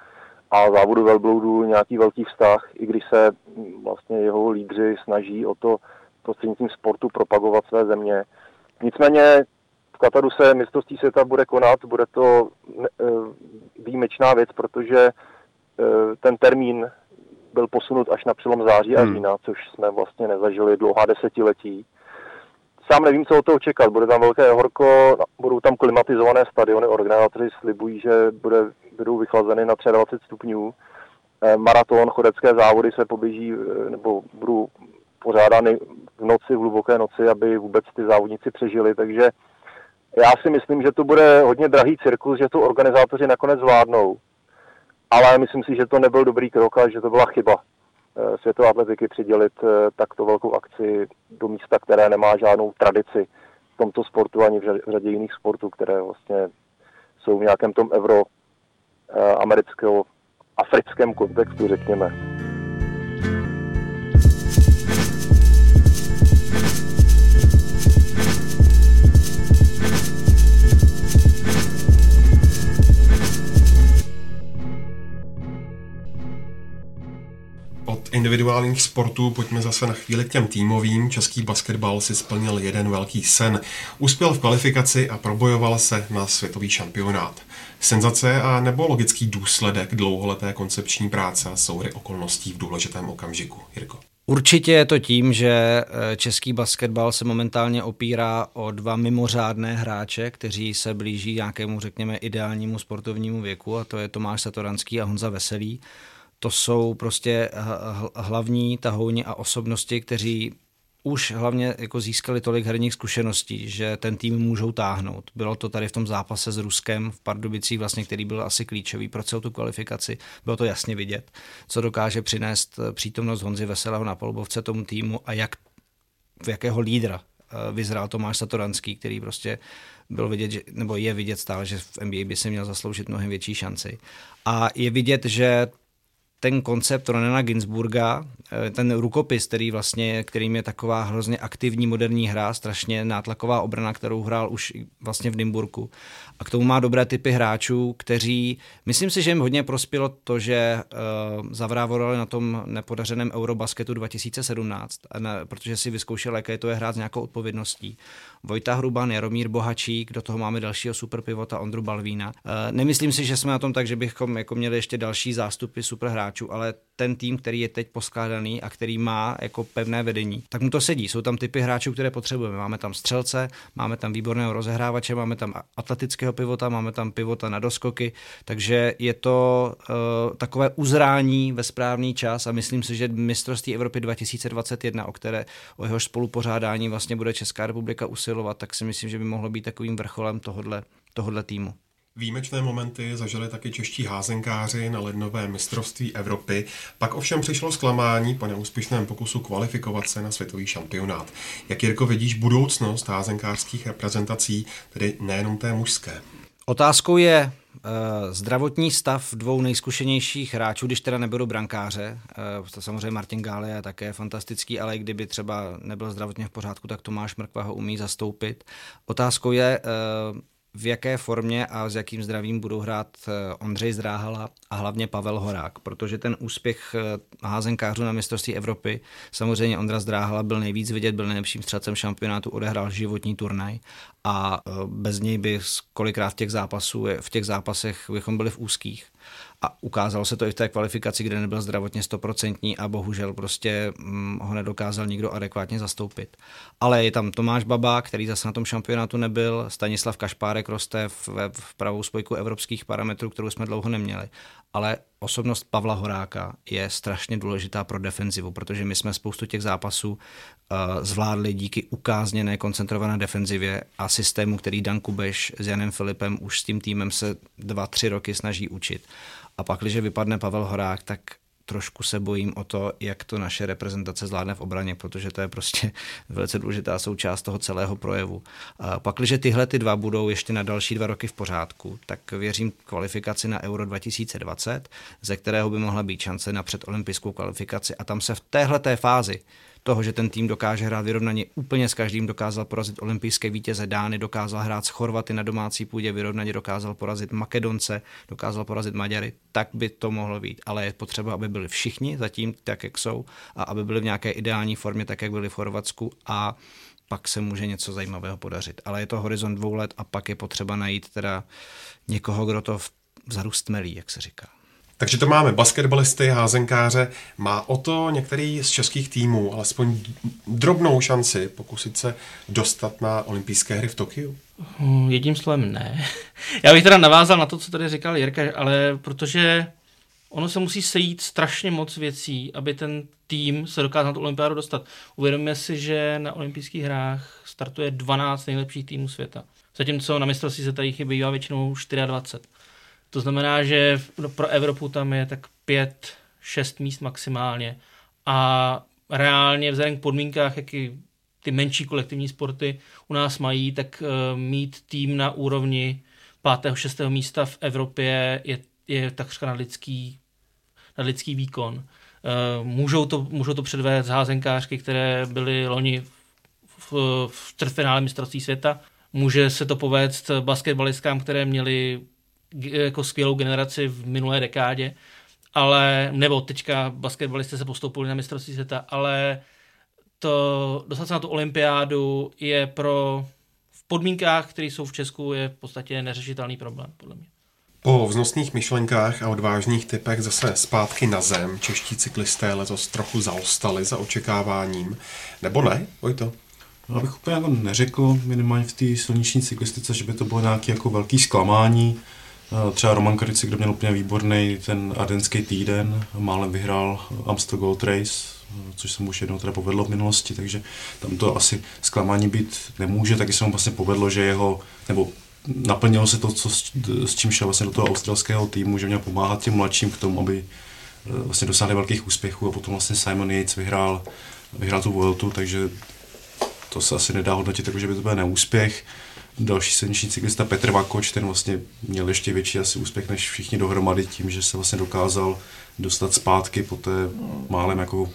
a závodu velbloudů nějaký velký vztah, i když se mm, vlastně jeho lídři snaží o to prostřednictvím sportu propagovat své země. Nicméně v Kataru se mistrovství světa bude konat, bude to eh, výjimečná věc, protože eh, ten termín byl posunut až na přelom září a hmm. října, což jsme vlastně nezažili dlouhá desetiletí. Sám nevím, co od toho čekat. Bude tam velké horko, budou tam klimatizované stadiony, organizátoři slibují, že bude, budou vychlazeny na 23 stupňů. Eh, maraton, chodecké závody se poběží, nebo budou pořádány v noci, v hluboké noci, aby vůbec ty závodníci přežili, takže já si myslím, že to bude hodně drahý cirkus, že to organizátoři nakonec zvládnou, ale myslím si, že to nebyl dobrý krok a že to byla chyba eh, světové atletiky přidělit eh, takto velkou akci do místa, které nemá žádnou tradici v tomto sportu ani v řadě jiných sportů, které vlastně jsou v nějakém tom euro eh, amerického africkém kontextu, řekněme. Individuálních sportů pojďme zase na chvíli k těm týmovým. Český basketbal si splnil jeden velký sen. Uspěl v kvalifikaci a probojoval se na světový šampionát. Senzace a nebo logický důsledek dlouholeté koncepční práce a soury okolností v důležitém okamžiku. Jirko. Určitě je to tím, že eh, český basketbal se momentálně opírá o dva mimořádné hráče, kteří se blíží nějakému, řekněme, ideálnímu sportovnímu věku, a to je Tomáš Satoranský a Honza Veselý. To jsou prostě hlavní tahouni a osobnosti, kteří už hlavně jako získali tolik herních zkušeností, že ten tým můžou táhnout. Bylo to tady v tom zápase s Ruskem v Pardubicích, vlastně, který byl asi klíčový pro celou tu kvalifikaci. Bylo to jasně vidět, co dokáže přinést eh, přítomnost Honzy Veselého na polubovce tomu týmu a jak, v jakého lídra eh, vyzrál Tomáš Satoranský, který prostě byl vidět, že, nebo je vidět stále, že v NBA by si měl zasloužit mnohem větší šanci. A je vidět, že ten koncept Ronena Ginsburga, eh, ten rukopis, který vlastně, kterým je taková hrozně aktivní moderní hra, strašně nátlaková obrana, kterou hrál už vlastně v Nymburku. A k tomu má dobré typy hráčů, kteří, myslím si, že jim hodně prospělo to, že uh, zavrávorali na tom nepodařeném Eurobasketu 2017, ne, protože si vyzkoušel, jaké to je hrát s nějakou odpovědností. Vojta Hruban, Jaromír Bohačík, do toho máme dalšího superpivota Ondru Balvína. Uh, nemyslím si, že jsme na tom tak, že bychom jako měli ještě další zástupy superhráčů, ale ten tým, který je teď poskládaný a který má jako pevné vedení, tak mu to sedí. Jsou tam typy hráčů, které potřebujeme. Máme tam střelce, máme tam výborného rozehrávače, máme tam atletického pivota, máme tam pivota na doskoky, takže je to uh, takové uzrání ve správný čas a myslím si, že mistrovství Evropy 2021, o které o jehož spolupořádání vlastně bude Česká republika usilovat, tak si myslím, že by mohlo být takovým vrcholem tohodle, tohodle týmu. Výjimečné momenty zažili taky čeští házenkáři na lednové mistrovství Evropy, pak ovšem přišlo zklamání po neúspěšném pokusu kvalifikovat se na světový šampionát. Jak Jirko vidíš budoucnost házenkářských reprezentací, tedy nejenom té mužské? Otázkou je uh, zdravotní stav dvou nejzkušenějších hráčů, když teda neberu brankáře. Uh, to samozřejmě Martin Gále je také fantastický, ale i kdyby třeba nebyl zdravotně v pořádku, tak Tomáš Mrkva ho umí zastoupit. Otázkou je, uh, v jaké formě a s jakým zdravím budou hrát eh, Ondřej Zdráhala a hlavně Pavel Horák, protože ten úspěch eh, házenkářů na mistrovství Evropy, samozřejmě Ondra Zdráhala byl nejvíc vidět, byl nejlepším střelcem šampionátu, odehrál životní turnaj a eh, bez něj by kolikrát v těch, zápasů, v těch zápasech bychom byli v úzkých. A ukázalo se to i v té kvalifikaci, kde nebyl zdravotně stoprocentní a bohužel prostě hm, ho nedokázal nikdo adekvátně zastoupit. Ale je tam Tomáš Baba, který zase na tom šampionátu nebyl, Stanislav Kašpárek roste v, v pravou spojku evropských parametrů, kterou jsme dlouho neměli. Ale osobnost Pavla Horáka je strašně důležitá pro defenzivu, protože my jsme spoustu těch zápasů uh, zvládli díky ukázněné koncentrované defenzivě a systému, který Dan Kubeš s Janem Filipem už s tím týmem se dva, tři roky snaží učit. A pak, když vypadne Pavel Horák, tak trošku se bojím o to, jak to naše reprezentace zvládne v obraně, protože to je prostě velice důležitá součást toho celého projevu. A pak, když tyhle ty dva budou ještě na další dva roky v pořádku, tak věřím kvalifikaci na Euro 2020, ze kterého by mohla být šance na předolympijskou kvalifikaci. A tam se v téhle fázi toho, že ten tým dokáže hrát vyrovnaně úplně s každým, dokázal porazit olympijské vítěze Dány, dokázal hrát s Chorvaty na domácí půdě vyrovnaně, dokázal porazit Makedonce, dokázal porazit Maďary, tak by to mohlo být. Ale je potřeba, aby byli všichni zatím tak, jak jsou a aby byli v nějaké ideální formě, tak, jak byli v Chorvatsku a pak se může něco zajímavého podařit. Ale je to horizont dvou let a pak je potřeba najít teda někoho, kdo to vzadu stmelí, jak se říká. Takže to máme basketbalisty, házenkáře. Má o to některý z českých týmů alespoň drobnou šanci pokusit se dostat na olympijské hry v Tokiu? Hm, jedním slovem ne. Já bych teda navázal na to, co tady říkal Jirka, ale protože ono se musí sejít strašně moc věcí, aby ten tým se dokázal na tu olympiádu dostat. Uvědomíme si, že na olympijských hrách startuje 12 nejlepších týmů světa. Zatímco na mistrovství se tady bývá většinou 24. To znamená, že pro Evropu tam je tak pět, šest míst maximálně. A reálně vzhledem k podmínkách, jaký ty menší kolektivní sporty u nás mají, tak uh, mít tým na úrovni pátého, šestého místa v Evropě je, je takřka na lidský, na lidský výkon. Uh, můžou, to, můžou to předvést házenkářky, které byly loni v, v čtvrtfinále mistrovství světa. Může se to povést basketbalistkám, které měly jako skvělou generaci v minulé dekádě, ale, nebo teďka basketbalisté se postoupili na mistrovství světa, ale to dostat se na tu olympiádu je pro v podmínkách, které jsou v Česku, je v podstatě neřešitelný problém, podle mě. Po vznosných myšlenkách a odvážných typech zase zpátky na zem čeští cyklisté letos trochu zaostali za očekáváním. Nebo ne, Vojto? No, abych úplně jako neřekl, minimálně v té silniční cyklistice, že by to bylo nějaké jako velký zklamání. Eh, třeba Roman Karici, kdo měl úplně výborný ten ardenský týden, málem vyhrál Amstel Gold Race, eh, což se mu už jednou teda povedlo v minulosti, takže tam to asi zklamání být nemůže, taky se mu vlastně povedlo, že jeho, nebo naplnilo se to, co, s čím šel vlastně do toho australského týmu, že měl pomáhat těm mladším k tomu, aby eh, vlastně dosáhli velkých úspěchů a potom vlastně Simon Yates vyhrál, vyhrál tu Vueltu, takže to se asi nedá hodnotit, takže by to byl neúspěch. Další silniční cyklista Petr Vakoč, ten vlastně měl ještě větší asi úspěch než všichni dohromady tím, že se vlastně dokázal dostat zpátky po té málem jako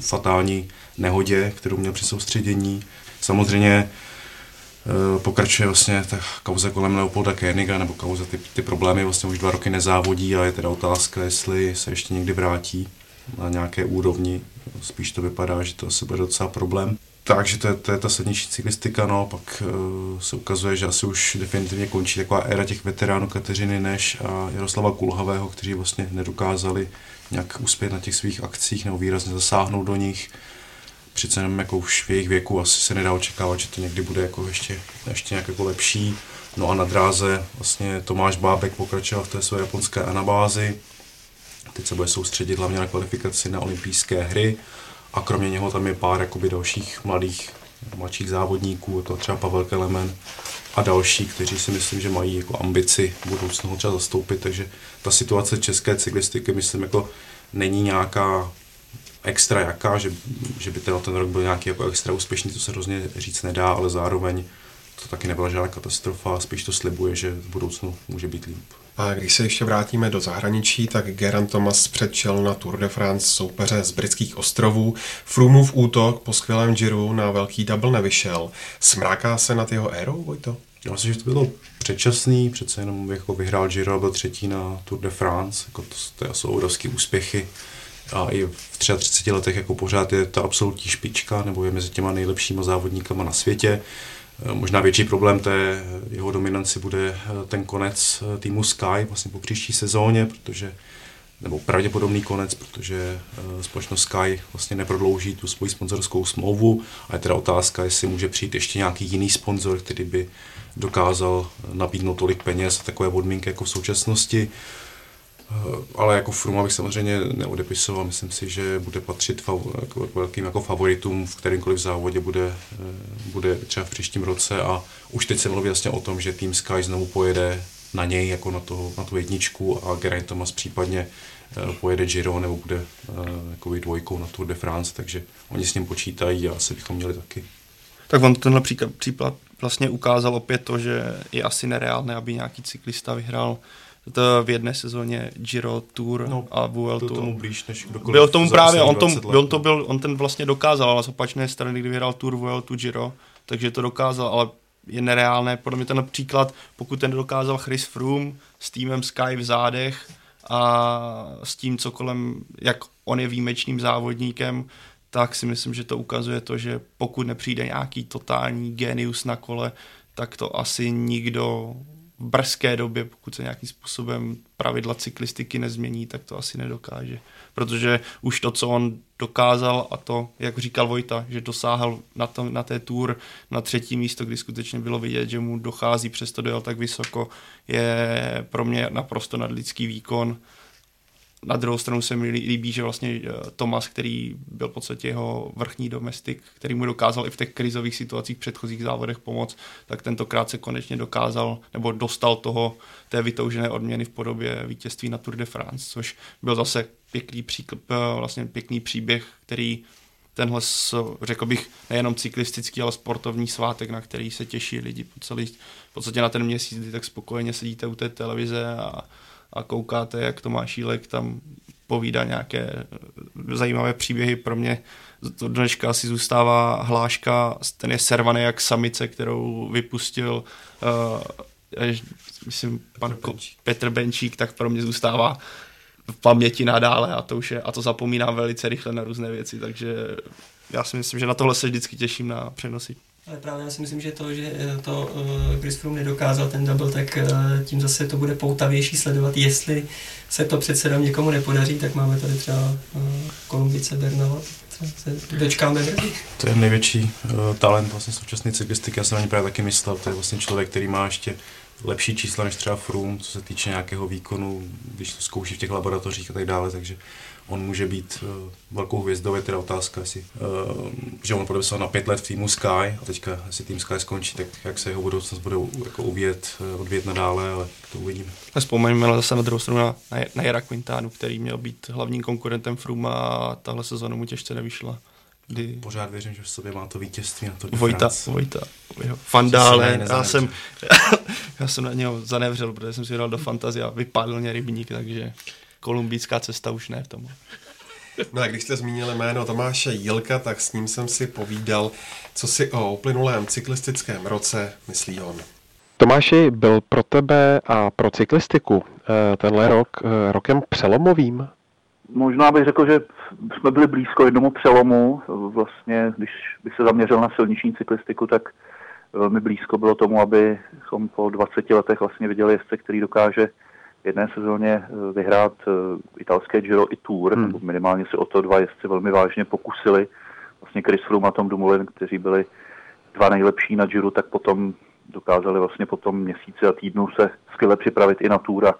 fatální nehodě, kterou měl při soustředění. Samozřejmě Eh, pokračuje vlastně ta kauza kolem Leopolda Koeniga, nebo kauza ty, ty problémy vlastně už dva roky nezávodí a je teda otázka, jestli se ještě někdy vrátí na nějaké úrovni. Spíš to vypadá, že to asi bude docela problém. Takže to je, to je ta sedniční cyklistika, no, pak uh, se ukazuje, že asi už definitivně končí taková éra těch veteránů Kateřiny Neš a Jaroslava Kulhavého, kteří vlastně nedokázali nějak uspět na těch svých akcích nebo výrazně zasáhnout do nich přece jenom jako už v jejich věku asi se nedá očekávat, že to někdy bude jako ještě, ještě nějak jako lepší. No a na dráze vlastně Tomáš Bábek pokračoval v té své japonské anabázi. Teď se bude soustředit hlavně na kvalifikaci na olympijské hry a kromě něho tam je pár jakoby dalších mladých, mladších závodníků, to třeba Pavel Kelemen a další, kteří si myslím, že mají jako ambici ho třeba zastoupit, takže ta situace české cyklistiky myslím jako není nějaká extra jaká, že, že by ten rok byl nějaký jako extra úspěšný, to se hrozně říct nedá, ale zároveň to taky nebyla žádná katastrofa, spíš to slibuje, že v budoucnu může být líp. A když se ještě vrátíme do zahraničí, tak Geraint Thomas předčel na Tour de France soupeře z britských ostrovů. Froomův útok po skvělém Giro na velký double nevyšel. Smráká se nad jeho érou, Vojto? Já myslím, že to bylo předčasný, přece jenom jako vyhrál Giro byl třetí na Tour de France, jako to, to jsou obrovské úspěchy a i v 33 letech jako pořád je ta absolutní špička, nebo je mezi těma nejlepšíma závodníkama na světě. E, možná větší problém té jeho dominanci bude e, ten konec e, týmu Sky vlastně po příští sezóně, protože nebo pravděpodobný konec, protože společnost Sky vlastně neprodlouží tu svoji sponzorskou smlouvu a je teda otázka, jestli může přijít ještě nějaký jiný sponzor, který by dokázal nabídnout tolik peněz a takové podmínky jako v současnosti. Eh, ale jako Fruma bych samozřejmě neodepisoval. Myslím si, že bude patřit jako velkým jako favoritům v kterémkoliv závodě bude, eh, bude třeba v příštím roce a už teď se mluví jasně o tom, že tým Sky znovu pojede na něj jako na, toho, na tu jedničku a Geraint Thomas případně eh, pojede Giro nebo bude jako dvojkou na Tour de France, takže oni s ním počítají a asi bychom měli taky. Tak on tenhle příklad, příklad vlastně ukázal opět to, že je asi nereálné, aby nějaký cyklista vyhrál to v jedné sezóně Giro Tour no, a Vueltu. Byl tomu blíž než kdokoliv. Byl tomu právě, on, tom, on, to byl, on ten vlastně dokázal, ale z opačné strany, kdy vyhrál Tour, Vueltu, Giro, takže to dokázal, ale je nereálné. Podle mě ten příklad, pokud ten dokázal Chris Froome s týmem Sky v zádech a s tím, co kolem, jak on je výjimečným závodníkem, tak si myslím, že to ukazuje to, že pokud nepřijde nějaký totální genius na kole, tak to asi nikdo v brzké době, pokud se nějakým způsobem pravidla cyklistiky nezmění, tak to asi nedokáže. Protože už to, co on dokázal a to, jak říkal Vojta, že dosáhl na, tom, na té tour na třetí místo, kdy skutečně bylo vidět, že mu dochází, přesto dojel tak vysoko, je pro mě naprosto nadlidský výkon na druhou stranu se mi líbí, že vlastně eh, Tomas, který byl v podstatě jeho vrchní domestik, který mu dokázal i v těch krizových situacích v předchozích závodech pomoct, tak tentokrát se konečně dokázal nebo dostal toho té vytoužené odměny v podobě vítězství na Tour de France, což byl zase pěkný, příklep, eh, vlastně pěkný příběh, který tenhle, řekl bych, nejenom cyklistický, ale sportovní svátek, na který se těší lidi po celý, v podstatě na ten měsíc, kdy tak spokojeně sedíte u té televize a a koukáte, jak Tomáš Šílek tam povídá nějaké eh, zajímavé příběhy. Pro mě do dneška asi zůstává hláška, ten je servaný jak samice, kterou vypustil uh, myslím pan Petr Benčík, tak pro mě zůstává v paměti nadále a to už je, a to zapomínám velice rychle na různé věci, takže já si myslím, že na tohle se vždycky těším na přenosy. Ale právě já si myslím, že to, že eh, to uh, Chris Froome nedokázal ten double, tak uh, tím zase to bude poutavější sledovat. Jestli se to přece jenom někomu nepodaří, tak máme tady třeba uh, Kolumbice Bernala, se dočkáme. To je největší uh, talent vlastně současné cyklistiky, já jsem na ně právě taky myslel, to je vlastně člověk, který má ještě lepší čísla než třeba Froome, co se týče nějakého výkonu, když to zkouší v těch laboratořích a tak dále, takže on může být uh, velkou hvězdou, je teda otázka, jestli, uh, že on podepsal na pět let v týmu Sky a teďka, jestli tým Sky skončí, tak jak se jeho budoucnost bude jako uvět, uh, odvět nadále, ale to uvidíme. Vzpomeňme zase na druhou stranu na, na Jara Quintánu, který měl být hlavním konkurentem Fruma a tahle sezóna mu těžce nevyšla. Kdy... Pořád věřím, že v sobě má to vítězství na to Vojta, Vojta, Fandále, já jsem, já jsem na něho zanevřel, protože jsem si dal do fantazie a vypadl mě rybník, takže kolumbijská cesta už ne v tom. No a když jste zmínili jméno Tomáše Jilka, tak s ním jsem si povídal, co si o uplynulém cyklistickém roce myslí on. Tomáši, byl pro tebe a pro cyklistiku eh, tenhle rok eh, rokem přelomovým? Možná bych řekl, že jsme byli blízko jednomu přelomu. Vlastně, když bych se zaměřil na silniční cyklistiku, tak velmi blízko bylo tomu, abychom po 20 letech vlastně viděli jezdce, který dokáže v jedné sezóně eh, vyhrát eh, italské Giro i Tour, hmm. nebo minimálně si o to dva jezdci velmi vážně pokusili. Vlastně Chris Froome a Tom Dumoulin, kteří byli dva nejlepší na Giro, tak potom dokázali vlastně po tom měsíci a týdnu se skvěle připravit i na Tour a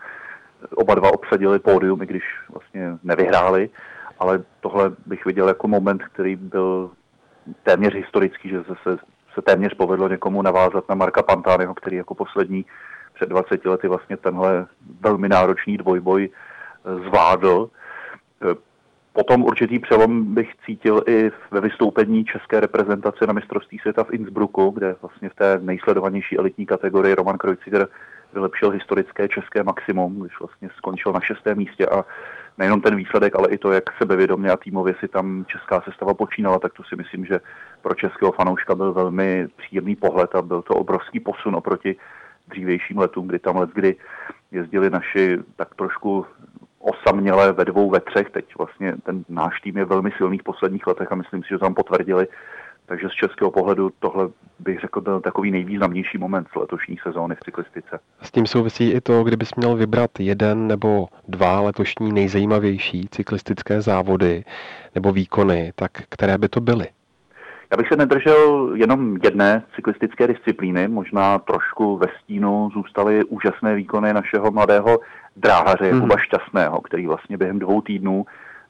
oba dva obsadili pódium, i když vlastně nevyhráli, ale tohle bych viděl jako moment, který byl téměř historický, že se, se téměř povedlo někomu navázat na Marka Pantányho, který jako poslední před 20 lety vlastně tenhle velmi náročný dvojboj eh, zvládl. Eh, potom určitý přelom bych cítil i ve vystoupení české reprezentace na mistrovství světa v Innsbrucku, kde vlastně v té nejsledovanější elitní kategorii Roman Kreuziger vylepšil historické české maximum, když vlastně skončil na šestém místě a nejenom ten výsledek, ale i to, jak sebevědomě a týmově si tam česká sestava počínala, tak to si myslím, že pro českého fanouška byl velmi příjemný pohled a byl to obrovský posun oproti dřívějším letům, kdy tam let, kdy jezdili naši tak trošku osaměle ve dvou, ve třech. Teď vlastně ten náš tým je velmi silný v posledních letech a myslím si, že tam potvrdili. Takže z českého pohledu tohle bych řekl byl takový nejvýznamnější moment z letošní sezóny v cyklistice. S tím souvisí i to, kdybys měl vybrat jeden nebo dva letošní nejzajímavější cyklistické závody nebo výkony, tak které by to byly? Já bych se nedržel jenom jedné cyklistické disciplíny, možná trošku ve stínu zůstaly úžasné výkony našeho mladého dráhaře Jakuba mm. Šťastného, který vlastně během dvou týdnů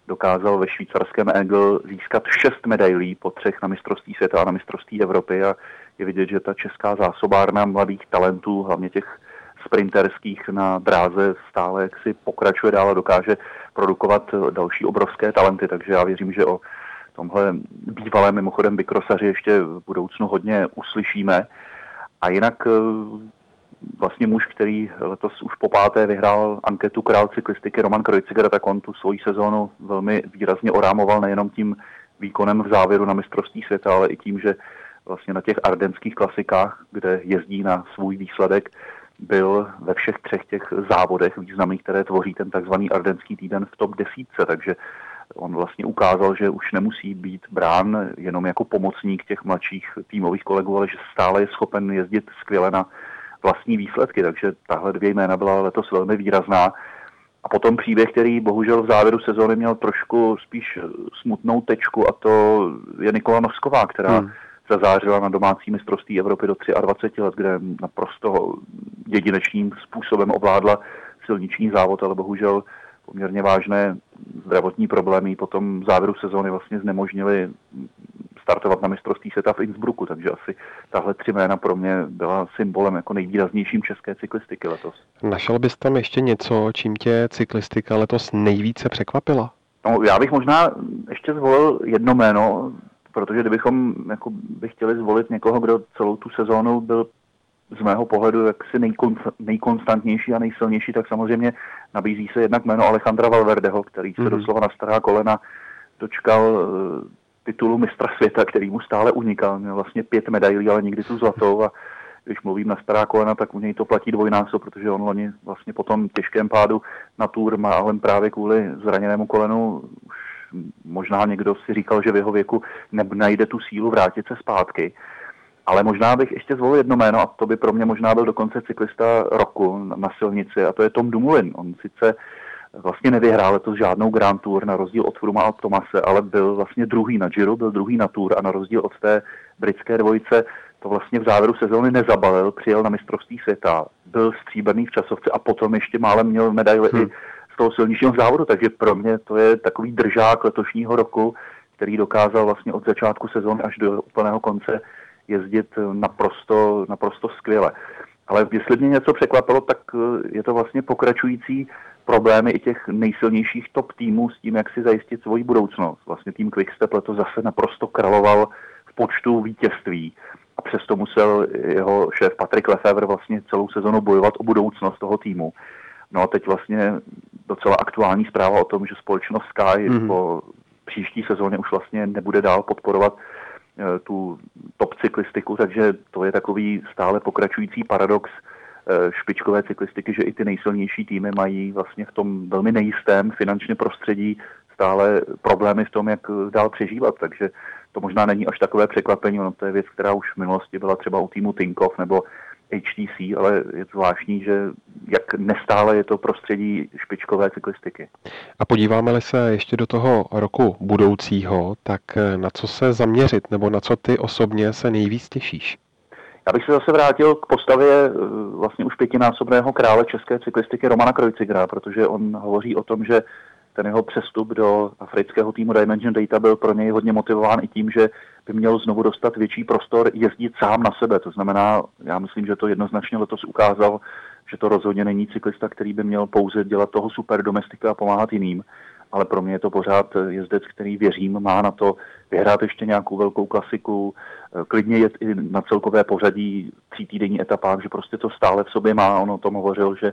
dokázal ve švýcarském Engel získat šest medailí po třech na mistrovství světa a na mistrovství Evropy a je vidět, že ta česká zásobárna mladých talentů, hlavně těch sprinterských na dráze stále jak si pokračuje dál a dokáže produkovat další obrovské talenty, takže já věřím, že o tomhle bývalém mimochodem vykrosaři ještě v budoucnu hodně uslyšíme. A jinak eh, vlastně muž, který letos už po páté vyhrál anketu král cyklistiky Roman Kreuziger, tak on tu svoji sezónu velmi výrazně orámoval nejenom tím výkonem v závěru na mistrovství světa, ale i tím, že vlastně na těch ardenských klasikách, kde jezdí na svůj výsledek, byl ve všech třech těch závodech významných, které tvoří ten takzvaný ardenský týden v top desítce, takže on vlastně ukázal, že už nemusí být brán jenom jako pomocník těch mladších týmových kolegů, ale že stále je schopen jezdit skvěle na vlastní výsledky, takže tahle dvě jména byla letos velmi výrazná. A potom příběh, který bohužel v závěru sezóny měl trošku spíš smutnou tečku a to je Nikola Nosková, která hmm. zazářila na domácí mistrovství Evropy do 23 let, kde naprosto jedinečným způsobem ovládla silniční závod, ale bohužel poměrně vážné zdravotní problémy potom v závěru sezóny vlastně znemožnili startovat na mistrovství světa v Innsbrucku, takže asi tahle tři jména pro mě byla symbolem jako nejvýraznějším české cyklistiky letos. Našel bys tam ještě něco, čím tě cyklistika letos nejvíce překvapila? No, já bych možná ještě zvolil jedno jméno, protože kdybychom jako by chtěli zvolit někoho, kdo celou tu sezónu byl z mého pohledu jaksi nejkonstantnější a nejsilnější, tak samozřejmě nabízí se jednak jméno Alejandra Valverdeho, který se mm-hmm. doslova na stará kolena dočkal uh, titulu mistra světa, který mu stále unikal. Měl vlastně pět medailí, ale nikdy tu zlatou a když mluvím na stará kolena, tak u něj to platí dvojnásob, protože on loni vlastně po tom těžkém pádu na tour má ale právě kvůli zraněnému kolenu už možná někdo si říkal, že v jeho věku najde tu sílu vrátit se zpátky. Ale možná bych ještě zvolil jedno jméno a to by pro mě možná byl dokonce cyklista roku na silnici a to je Tom Dumoulin. On sice vlastně nevyhrál letos žádnou Grand Tour na rozdíl od Fruma a od Tomase, ale byl vlastně druhý na Giro, byl druhý na Tour a na rozdíl od té britské dvojice to vlastně v závěru sezóny nezabalil, přijel na mistrovství světa, byl stříbrný v časovce a potom ještě málem měl medaili hmm. i z toho silnějšího závodu, takže pro mě to je takový držák letošního roku, který dokázal vlastně od začátku sezóny až do úplného konce jezdit naprosto, naprosto skvěle. Ale jestli mě něco překvapilo, tak eh, je to vlastně pokračující problémy i těch nejsilnějších top týmů s tím, jak si zajistit svoji budoucnost. Vlastně tým Quickstep letos zase naprosto kraloval v počtu vítězství a přesto musel jeho šéf Patrick Lefevre vlastně celou sezonu bojovat o budoucnost toho týmu. No a teď vlastně docela aktuální zpráva o tom, že společnost Sky mm-hmm. po příští sezóně už vlastně nebude dál podporovat Eh, tu top cyklistiku, takže to je takový stále pokračující paradox eh, špičkové cyklistiky, že i ty nejsilnější týmy mají vlastně v tom velmi nejistém finančně prostředí stále problémy v tom, jak dál přežívat, takže to možná není až takové překvapení, ono to je věc, která už v minulosti byla třeba u týmu Tinkoff nebo HTC, ale je zvláštní, že jak nestále je to prostředí špičkové cyklistiky. A podíváme-li se ještě do toho roku budoucího, tak na co se zaměřit, nebo na co ty osobně se nejvíc těšíš? Já bych se zase vrátil k postavě eh, vlastně už pětinásobného krále české cyklistiky Romana Krojcigra, protože on hovoří o tom, že ten jeho přestup do afrického týmu Dimension Data byl pro něj hodně motivován i tím, že by měl znovu dostat větší prostor jezdit sám na sebe. To znamená, já myslím, že to jednoznačně letos ukázal, že to rozhodně není cyklista, který by měl pouze dělat toho super domestika a pomáhat jiným, ale pro mě je to pořád jezdec, který věřím, má na to vyhrát ještě nějakou velkou klasiku, klidně jet i na celkové pořadí tří týdenní etapách, že prostě to stále v sobě má. On o tom hovořil, že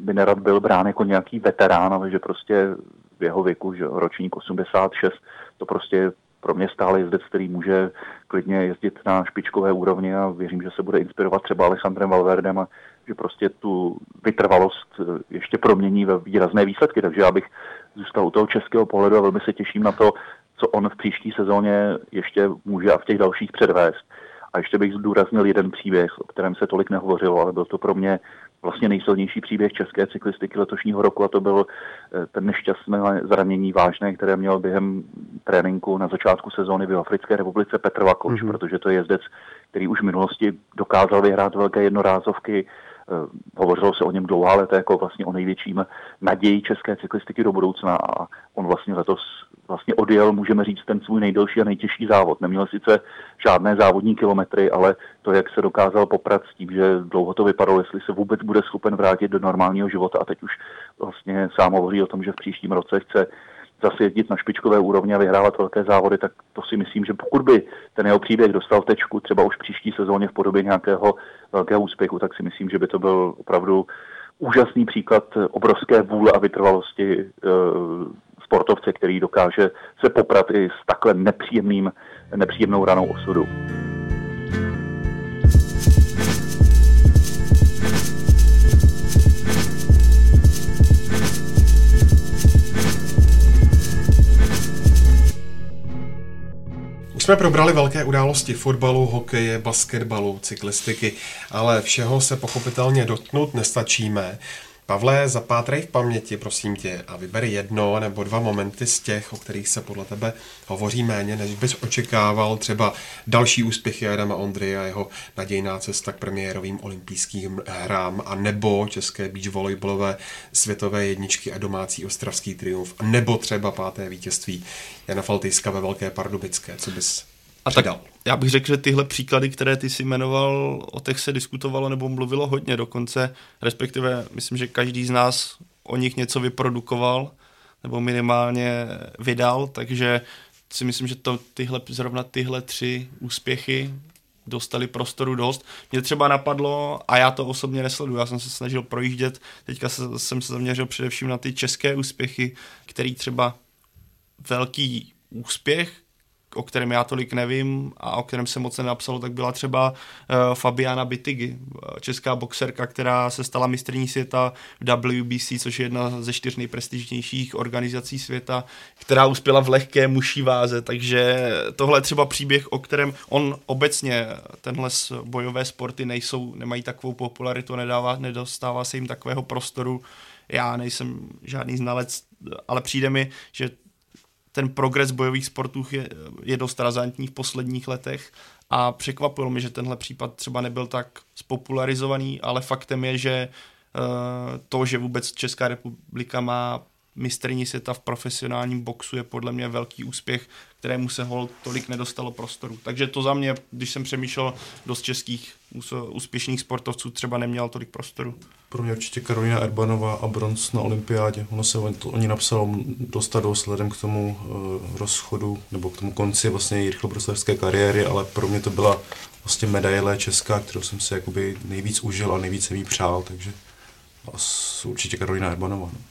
by nerad byl brán jako nějaký veterán, ale že prostě v jeho věku, že ročník 86, to prostě pro mě stále jezdec, který může klidně jezdit na špičkové úrovni a věřím, že se bude inspirovat třeba Alessandrem Valverdem a že prostě tu vytrvalost eh, ještě promění ve výrazné výsledky. Takže já bych zůstal u toho českého pohledu a velmi se těším na to, co on v příští sezóně ještě může a v těch dalších předvést. A ještě bych zdůraznil jeden příběh, o kterém se tolik nehovořilo, ale byl to pro mě vlastně nejsilnější příběh české cyklistiky letošního roku a to byl eh, ten nešťastné zranění vážné, které měl během tréninku na začátku sezóny v Africké republice Petr Vakoč, mm-hmm. protože to je jezdec, který už v minulosti dokázal vyhrát velké jednorázovky, hovořilo se o něm dlouhá léta jako vlastně o největším naději české cyklistiky do budoucna a on vlastně letos vlastně odjel, můžeme říct, ten svůj nejdelší a nejtěžší závod. Neměl sice žádné závodní kilometry, ale to, jak se dokázal poprat s tím, že dlouho to vypadalo, jestli se vůbec bude schopen vrátit do normálního života a teď už vlastně sám hovoří o tom, že v příštím roce chce zase jezdit na špičkové úrovni a vyhrávat velké závody, tak to si myslím, že pokud by ten jeho příběh dostal tečku třeba už příští sezóně v podobě nějakého velkého úspěchu, tak si myslím, že by to byl opravdu úžasný příklad obrovské vůle a vytrvalosti e, sportovce, který dokáže se poprat i s takhle nepříjemným, nepříjemnou ranou osudu. Jsme probrali velké události fotbalu, hokeje, basketbalu, cyklistiky, ale všeho se pochopitelně dotknout nestačíme. Pavle, zapátrej v paměti, prosím tě, a vyber jedno nebo dva momenty z těch, o kterých se podle tebe hovoří méně, než bys očekával třeba další úspěchy Adama Ondry a jeho nadějná cesta k premiérovým olympijským hrám, a nebo české beach volejbalové světové jedničky a domácí ostravský triumf, a nebo třeba páté vítězství Jana Faltejska ve Velké Pardubické. Co bys a tak já bych řekl, že tyhle příklady, které ty si jmenoval, o těch se diskutovalo nebo mluvilo hodně dokonce, respektive myslím, že každý z nás o nich něco vyprodukoval nebo minimálně vydal, takže si myslím, že to tyhle, zrovna tyhle tři úspěchy dostali prostoru dost. Mě třeba napadlo, a já to osobně nesleduju, já jsem se snažil projíždět, teďka se, jsem se zaměřil především na ty české úspěchy, který třeba velký úspěch o kterém já tolik nevím a o kterém se moc nenapsalo, tak byla třeba uh, Fabiana Bitigy, česká boxerka, která se stala mistrní světa v WBC, což je jedna ze čtyř nejprestižnějších organizací světa, která uspěla v lehké muší váze, takže tohle je třeba příběh, o kterém on obecně, tenhle bojové sporty nejsou, nemají takovou popularitu, nedává, nedostává se jim takového prostoru, já nejsem žádný znalec, ale přijde mi, že ten progres bojových sportů je, je dost razantní v posledních letech a překvapilo mi, že tenhle případ třeba nebyl tak spopularizovaný, ale faktem je, že uh, to, že vůbec Česká republika má mistrní světa v profesionálním boxu je podle mě velký úspěch, kterému se hol tolik nedostalo prostoru. Takže to za mě, když jsem přemýšlel, dost českých úspěšných sportovců třeba neměl tolik prostoru. Pro mě určitě Karolina Erbanová a bronz na olympiádě. Ono se to, oni napsalo dost a dost vzhledem k tomu uh, rozchodu nebo k tomu konci vlastně rychlobruslařské kariéry, ale pro mě to byla vlastně medaile česká, kterou jsem si jakoby nejvíc užil a nejvíc jsem jí přál, takže určitě Karolina Erbanová. No.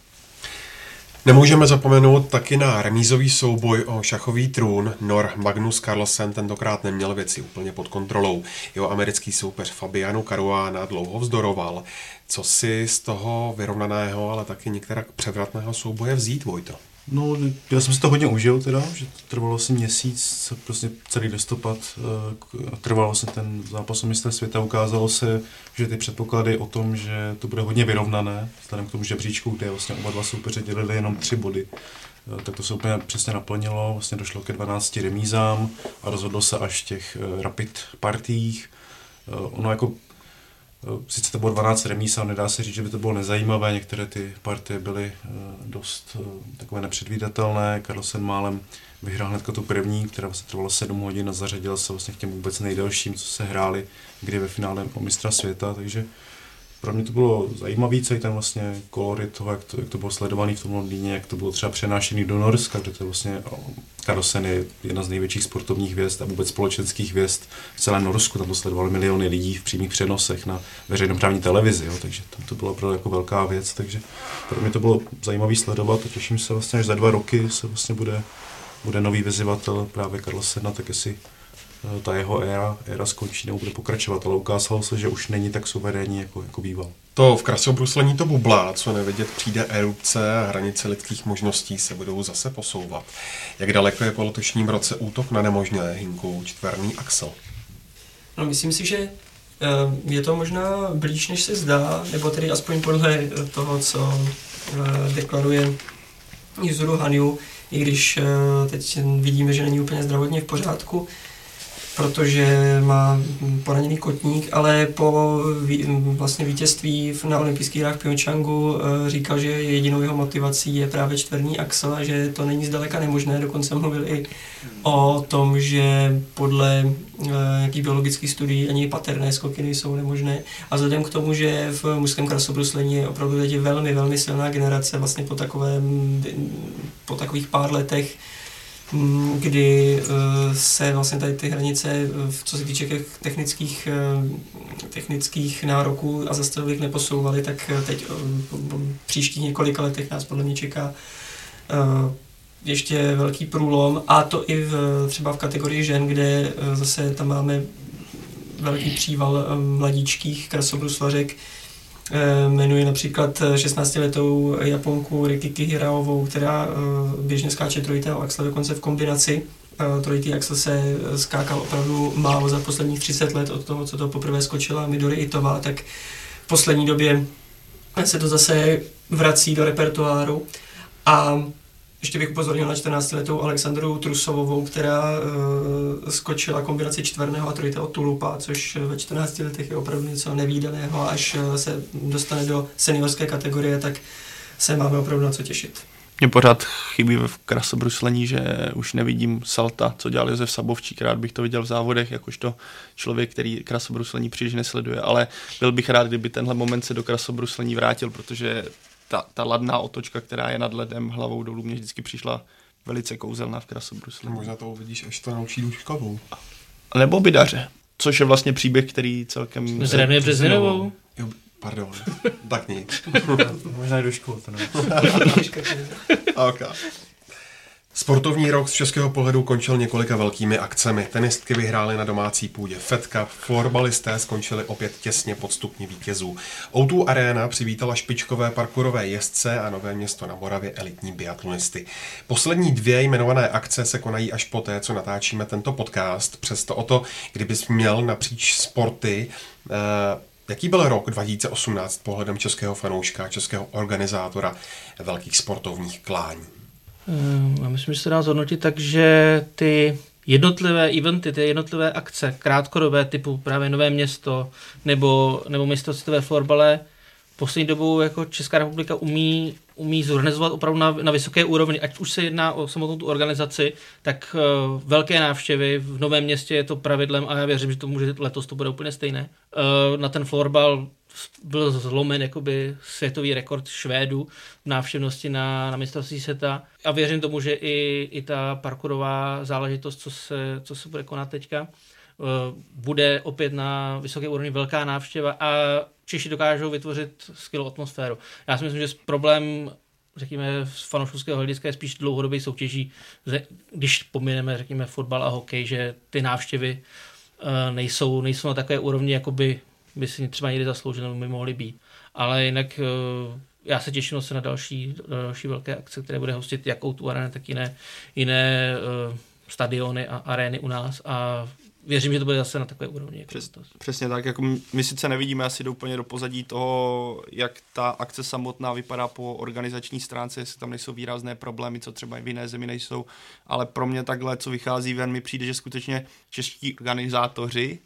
Nemůžeme zapomenout taky na remízový souboj o šachový trůn. Nor Magnus Carlsen tentokrát neměl věci úplně pod kontrolou. Jeho americký soupeř Fabiano Caruana dlouho vzdoroval. Co si z toho vyrovnaného, ale taky některá převratného souboje vzít, Vojto? No, já jsem si to hodně užil teda, že to trvalo asi měsíc, prostě celý listopad uh, trvalo se ten zápas o mistr světa, ukázalo se, že ty předpoklady o tom, že to bude hodně vyrovnané, vzhledem k tomu žebříčku, kde vlastně oba dva soupeře dělili jenom tři body, uh, tak to se úplně přesně naplnilo, vlastně došlo ke 12 remízám a rozhodlo se až v těch uh, rapid partích. Ono jako Eh, sice to bylo 12 remíz, ale nedá se říct, že by to bylo nezajímavé. Některé ty partie byly eh, dost eh, takové nepředvídatelné. Carlsen málem vyhrál hnedka tu první, která vlastně trvala 7 hodin a zařadil se vlastně k těm vůbec nejdelším, co se hráli kdy ve finále o mistra světa, takže pro mě to bylo zajímavé, celý ten vlastně kolorit toho, jak to, jak to bylo sledovaný v tom Londýně, jak to bylo třeba přenášený do Norska, kde to vlastně Karosen je jedna z největších sportovních hvězd a vůbec společenských hvězd v celém Norsku, tam to sledovali miliony lidí v přímých přenosech na veřejnoprávní televizi, jo, takže tam to bylo opravdu jako velká věc, takže pro mě to bylo zajímavé sledovat a těším se vlastně, až za dva roky se vlastně bude, bude nový vyzývatel právě Karlsena, tak jestli ta jeho éra, éra skončí nebo bude pokračovat, ale ukázalo se, že už není tak suverénní, jako, jako býval. To v krasobruslení to bublá, co nevidět přijde erupce a hranice lidských možností se budou zase posouvat. Jak daleko je po letošním roce útok na nemožné Hinku čtverný Axel? No, myslím si, že eh, je to možná blíž, než se zdá, nebo tedy aspoň podle toho, co eh, deklaruje Juzuru Haniu, i když teď vidíme, že není úplně zdravotně v pořádku, protože má poraněný kotník, ale po vlastně vítězství na olympijských hrách v Pyeongchangu eh, říkal, že jedinou jeho motivací je právě čtverní axel a že to není zdaleka nemožné. Dokonce mluvil i o tom, že podle eh, nějakých biologických studií ani paterné skoky nejsou nemožné. A vzhledem k tomu, že v mužském krasobruslení je opravdu teď velmi, velmi silná generace vlastně po, takovém, po takových pár letech, kdy eh, se vlastně tady ty hranice, eh, co se týče technických, eh, technických nároků a zastavových neposouvaly, tak teď v příštích několika letech nás podle mě čeká ještě velký průlom. A to i v, třeba v kategorii žen, kde zase tam máme velký příval mladíčkých krasobruslařek, Eh, jmenuje například 16-letou Japonku Rikiki Hiraovou, která eh, běžně skáče trojitého axle, dokonce v kombinaci. Eh, trojitý axel se skákal opravdu málo za posledních 30 let od toho, co to poprvé skočila Midori Itová, tak v poslední době se to zase vrací do repertoáru. A ještě bych upozornil na 14-letou Alexandru Trusovou, která uh, skočila kombinaci čtverného a trojitého tulupa, což ve 14 letech je opravdu něco nevýdaného. Až uh, se dostane do seniorské kategorie, tak se máme opravdu na co těšit. Mě pořád chybí v krasobruslení, že už nevidím Salta, co dělal Josef Sabovčík. Rád bych to viděl v závodech, jakožto člověk, který krasobruslení příliš nesleduje, ale byl bych rád, kdyby tenhle moment se do krasobruslení vrátil, protože ta, ta ladná otočka, která je nad ledem hlavou dolů, mě vždycky přišla velice kouzelná v krasobruslu. Možná to uvidíš, až to naučí Duškovou. Nebo Bidaře, což je vlastně příběh, který celkem... Zřejmě Březinovou. Jo, pardon, tak nic. Možná i Dušku to okay. Sportovní rok z českého pohledu končil několika velkými akcemi. Tenistky vyhrály na domácí půdě Fed Cup, florbalisté skončili opět těsně pod stupni vítězů. O2 Arena přivítala špičkové parkourové jezdce a Nové město na Moravě elitní biatlonisty. Poslední dvě jmenované akce se konají až poté, co natáčíme tento podcast. Přesto o to, kdybys měl napříč sporty eh, Jaký byl rok 2018 pohledem českého fanouška, českého organizátora velkých sportovních klání? Eh, já myslím, že se dá zhodnotit tak, že ty jednotlivé eventy, ty jednotlivé akce, krátkodobé typu právě Nové město nebo, nebo ve florbale, poslední dobou jako Česká republika umí, umí zorganizovat opravdu na, na vysoké úrovni, ať už se jedná o samotnou tu organizaci, tak uh, velké návštěvy v Novém městě je to pravidlem a já věřím, že to může letos to bude úplně stejné. Uh, na ten florbal byl zlomen jakoby světový rekord Švédu v návštěvnosti na, na mistrovství světa a věřím tomu, že i, i ta parkourová záležitost, co se, co se bude konat teďka, uh, bude opět na vysoké úrovni velká návštěva a Češi dokážou vytvořit skvělou atmosféru. Já si myslím, že problém řekněme, z fanouškovského hlediska je spíš dlouhodobý soutěží, když pomineme, řekněme, fotbal a hokej, že ty návštěvy uh, nejsou, nejsou na takové úrovni, jako by, by si třeba někdy zasloužili nebo by mohly být. Ale jinak uh, já se těším se na další, další velké akce, které bude hostit jak tu arena, tak jiné, jiné uh, stadiony a arény u nás a věřím, že to bude zase na takové úrovni. Jako Přes, přesně tak, jako my sice nevidíme asi do úplně do pozadí toho, jak ta akce samotná vypadá po organizační stránce, jestli tam nejsou výrazné problémy, co třeba v jiné zemi nejsou, ale pro mě takhle, co vychází ven, mi přijde, že skutečně čeští organizátoři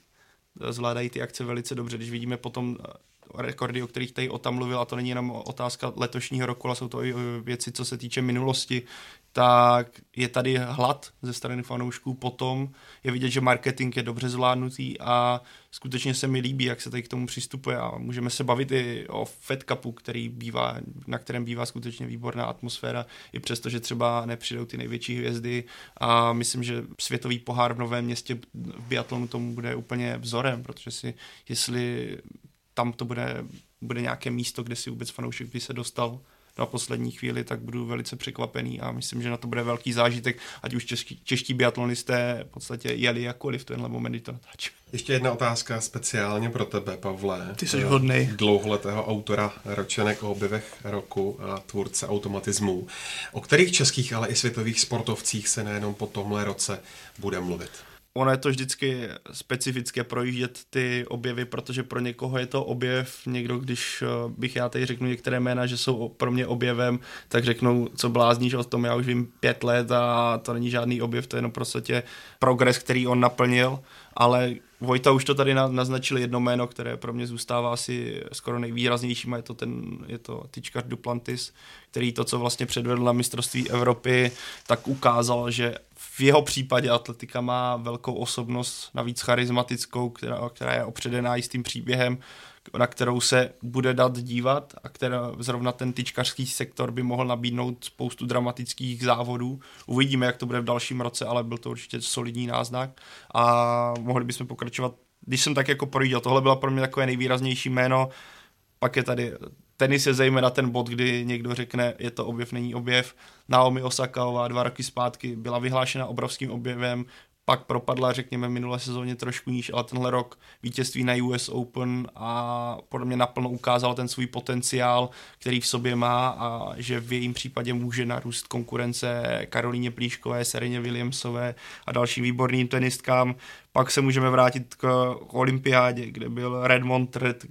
zvládají ty akce velice dobře, když vidíme potom rekordy, o kterých tady o tam mluvil, a to není jenom otázka letošního roku, ale jsou to i věci, co se týče minulosti, tak je tady hlad ze strany fanoušků potom. Je vidět, že marketing je dobře zvládnutý a skutečně se mi líbí, jak se tady k tomu přistupuje a můžeme se bavit i o Fed Cupu, který bývá, na kterém bývá skutečně výborná atmosféra, i přesto, že třeba nepřijdou ty největší hvězdy a myslím, že světový pohár v Novém městě v biatlonu tomu bude úplně vzorem, protože si, jestli tam to bude, bude nějaké místo, kde si vůbec fanoušek by se dostal na poslední chvíli, tak budu velice překvapený a myslím, že na to bude velký zážitek, ať už čeští, čeští biatlonisté v podstatě jeli jakkoliv v tenhle moment, kdy to natáčím. Ještě jedna otázka speciálně pro tebe, Pavle. Ty jsi hodnej. Dlouholetého autora ročenek o objevech roku a tvůrce automatismů. O kterých českých, ale i světových sportovcích se nejenom po tomhle roce bude mluvit? Ono je to vždycky specifické projíždět ty objevy, protože pro někoho je to objev, někdo, když eh, bych já tady řeknu některé jména, že jsou pro mě objevem, tak řeknou, co blázníš o tom, já už vím pět let a to není žádný objev, to je jenom prostě progres, který on naplnil, ale Vojta už to tady naznačil jedno jméno, které pro mě zůstává asi skoro nejvýraznějším a je to, ten, je to tyčkař Duplantis, který to, co vlastně předvedl na mistrovství Evropy, tak ukázal, že v jeho případě atletika má velkou osobnost, navíc charismatickou, která, která je opředená jistým příběhem, na kterou se bude dát dívat a která zrovna ten tyčkařský sektor by mohl nabídnout spoustu dramatických závodů. Uvidíme, jak to bude v dalším roce, ale byl to určitě solidní náznak a mohli bychom pokračovat. Když jsem tak jako projížděl, tohle byla pro mě takové nejvýraznější jméno, pak je tady tenis je zejména ten bod, kdy někdo řekne, je to objev, není objev. Naomi Osakaová dva roky zpátky byla vyhlášena obrovským objevem, pak propadla, řekněme, minulé sezóně trošku níž, ale tenhle rok vítězství na US Open a podle mě naplno ukázal ten svůj potenciál, který v sobě má a že v jejím případě může narůst konkurence Karolíně Plíškové, Sereně Williamsové a dalším výborným tenistkám. Pak se můžeme vrátit k olympiádě, kde byl Redmond Red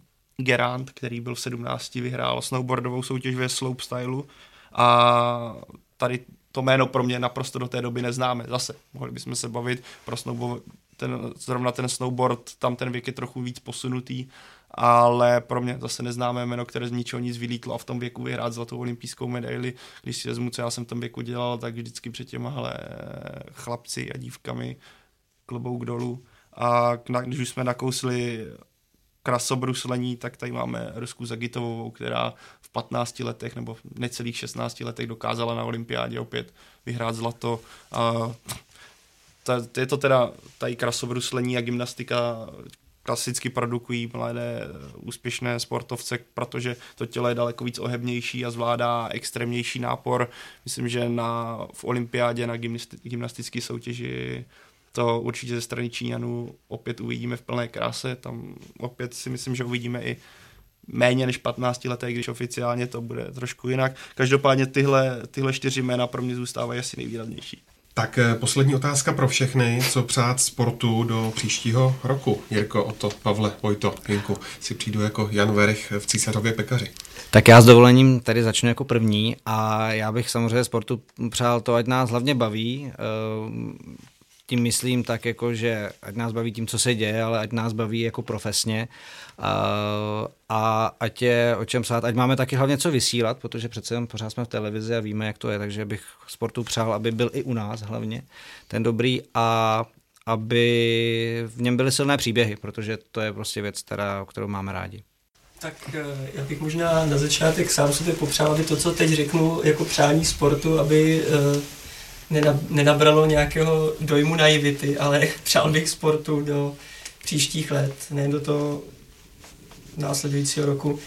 Gerant, který byl v 17, vyhrál snowboardovou soutěž ve slopestylu a tady to jméno pro mě naprosto do té doby neznáme. Zase, mohli bychom se bavit pro snowboard, ten, zrovna ten snowboard, tam ten věk je trochu víc posunutý, ale pro mě zase neznámé jméno, které z ničeho nic vylítlo a v tom věku vyhrát zlatou olympijskou medaili. Když si vezmu, co já jsem v tom věku dělal, tak vždycky před těma chlapci a dívkami klobouk dolů. A když už jsme nakousli krasobruslení, tak tady máme Rusku Zagitovou, která v 15 letech nebo necelých 16 letech dokázala na olympiádě opět vyhrát zlato. A ta, je to teda tady krasobruslení a gymnastika klasicky produkují mladé úspěšné sportovce, protože to tělo je daleko víc ohebnější a zvládá extrémnější nápor. Myslím, že na, v olympiádě na gymnastické soutěži to určitě ze strany Číňanů opět uvidíme v plné kráse. Tam opět si myslím, že uvidíme i méně než 15 leté, když oficiálně to bude trošku jinak. Každopádně tyhle, tyhle čtyři jména pro mě zůstávají asi nejvýraznější. Tak eh, poslední otázka pro všechny. Co přát sportu do příštího roku? Jirko, Oto, Pavle, Vojto, Jinku, si přijdu jako Jan Verich v Císařově pekaři. Tak já s dovolením tady začnu jako první a já bych samozřejmě sportu přál to, ať nás hlavně baví. Tím myslím tak, jako, že ať nás baví tím, co se děje, ale ať nás baví jako profesně. A ať je o čem psát, ať máme taky hlavně co vysílat, protože přece jen pořád jsme v televizi a víme, jak to je, takže bych sportu přál, aby byl i u nás hlavně ten dobrý a aby v něm byly silné příběhy, protože to je prostě věc, která, kterou máme rádi. Tak eh, já bych možná na začátek sám sobě popřál, aby to, co teď řeknu jako přání sportu, aby eh, nenabralo nějakého dojmu naivity, ale přál bych sportu do příštích let, ne do toho následujícího roku,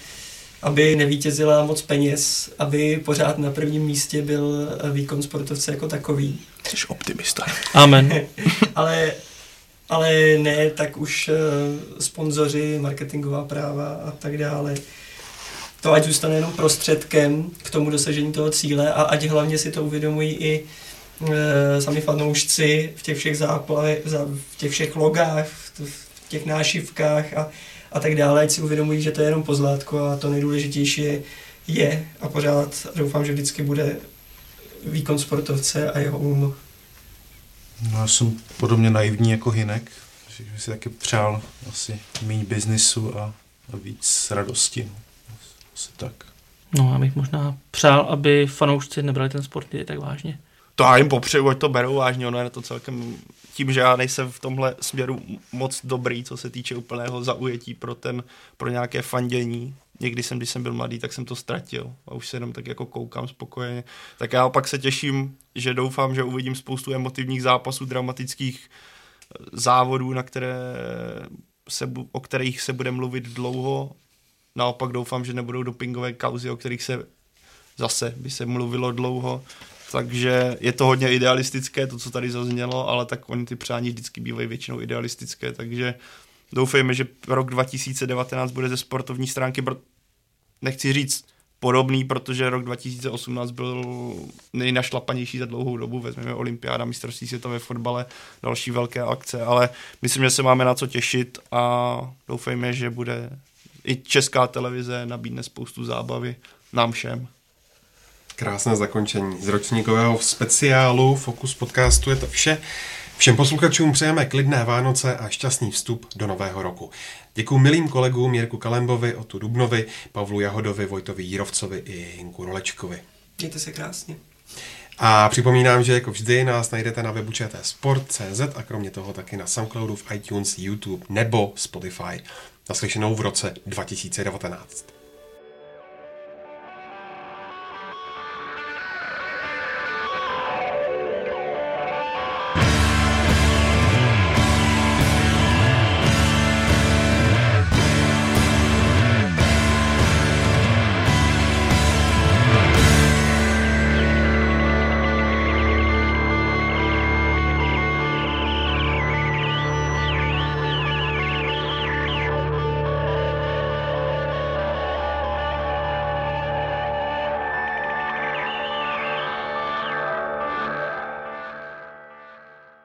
aby nevítězila moc peněz, aby pořád na prvním místě byl výkon sportovce jako takový. Jsi optimista. Amen. ale, ale ne tak už uh, sponzoři, marketingová práva a tak dále. To ať zůstane jenom prostředkem k tomu dosažení toho cíle a ať hlavně si to uvědomují i uh, sami fanoušci v těch všech záplavech, v těch všech logách, v těch nášivkách a a tak dále, ať si uvědomují, že to je jenom pozlátko a to nejdůležitější je, je a pořád doufám, že vždycky bude výkon sportovce a jeho um. No, já jsem podobně naivní jako Hinek, že si taky přál asi méně biznisu a, a víc radosti. No. Asi tak. No, já bych možná přál, aby fanoušci nebrali ten sport tak vážně. To já jim popřeju, ať to berou vážně, ono je to celkem tím, že já nejsem v tomhle směru moc dobrý, co se týče úplného zaujetí pro ten, pro nějaké fandění. Někdy jsem, když jsem byl mladý, tak jsem to ztratil a už se jenom tak jako koukám spokojeně. Tak já opak se těším, že doufám, že uvidím spoustu emotivních zápasů, dramatických eh, závodů, na které se, o kterých se bude mluvit dlouho. Naopak doufám, že nebudou dopingové kauzy, o kterých se zase by se mluvilo dlouho takže je to hodně idealistické, to, co tady zaznělo, ale tak oni ty přání vždycky bývají většinou idealistické, takže doufejme, že rok 2019 bude ze sportovní stránky, nechci říct podobný, protože rok 2018 byl nejnašlapanější za dlouhou dobu, vezmeme olympiáda, mistrovství světové fotbale, další velké akce, ale myslím, že se máme na co těšit a doufejme, že bude i česká televize nabídne spoustu zábavy nám všem. Krásné zakončení. Z ročníkového speciálu Focus podcastu je to vše. Všem posluchačům přejeme klidné Vánoce a šťastný vstup do nového roku. Děkuji milým kolegům Jirku Kalembovi, Otu Dubnovi, Pavlu Jahodovi, Vojtovi Jírovcovi i Hinku Rolečkovi. Mějte se krásně. A připomínám, že jako vždy nás najdete na webu Sport.cz a kromě toho taky na Soundcloudu, v iTunes, YouTube nebo Spotify. Naslyšenou v roce 2019.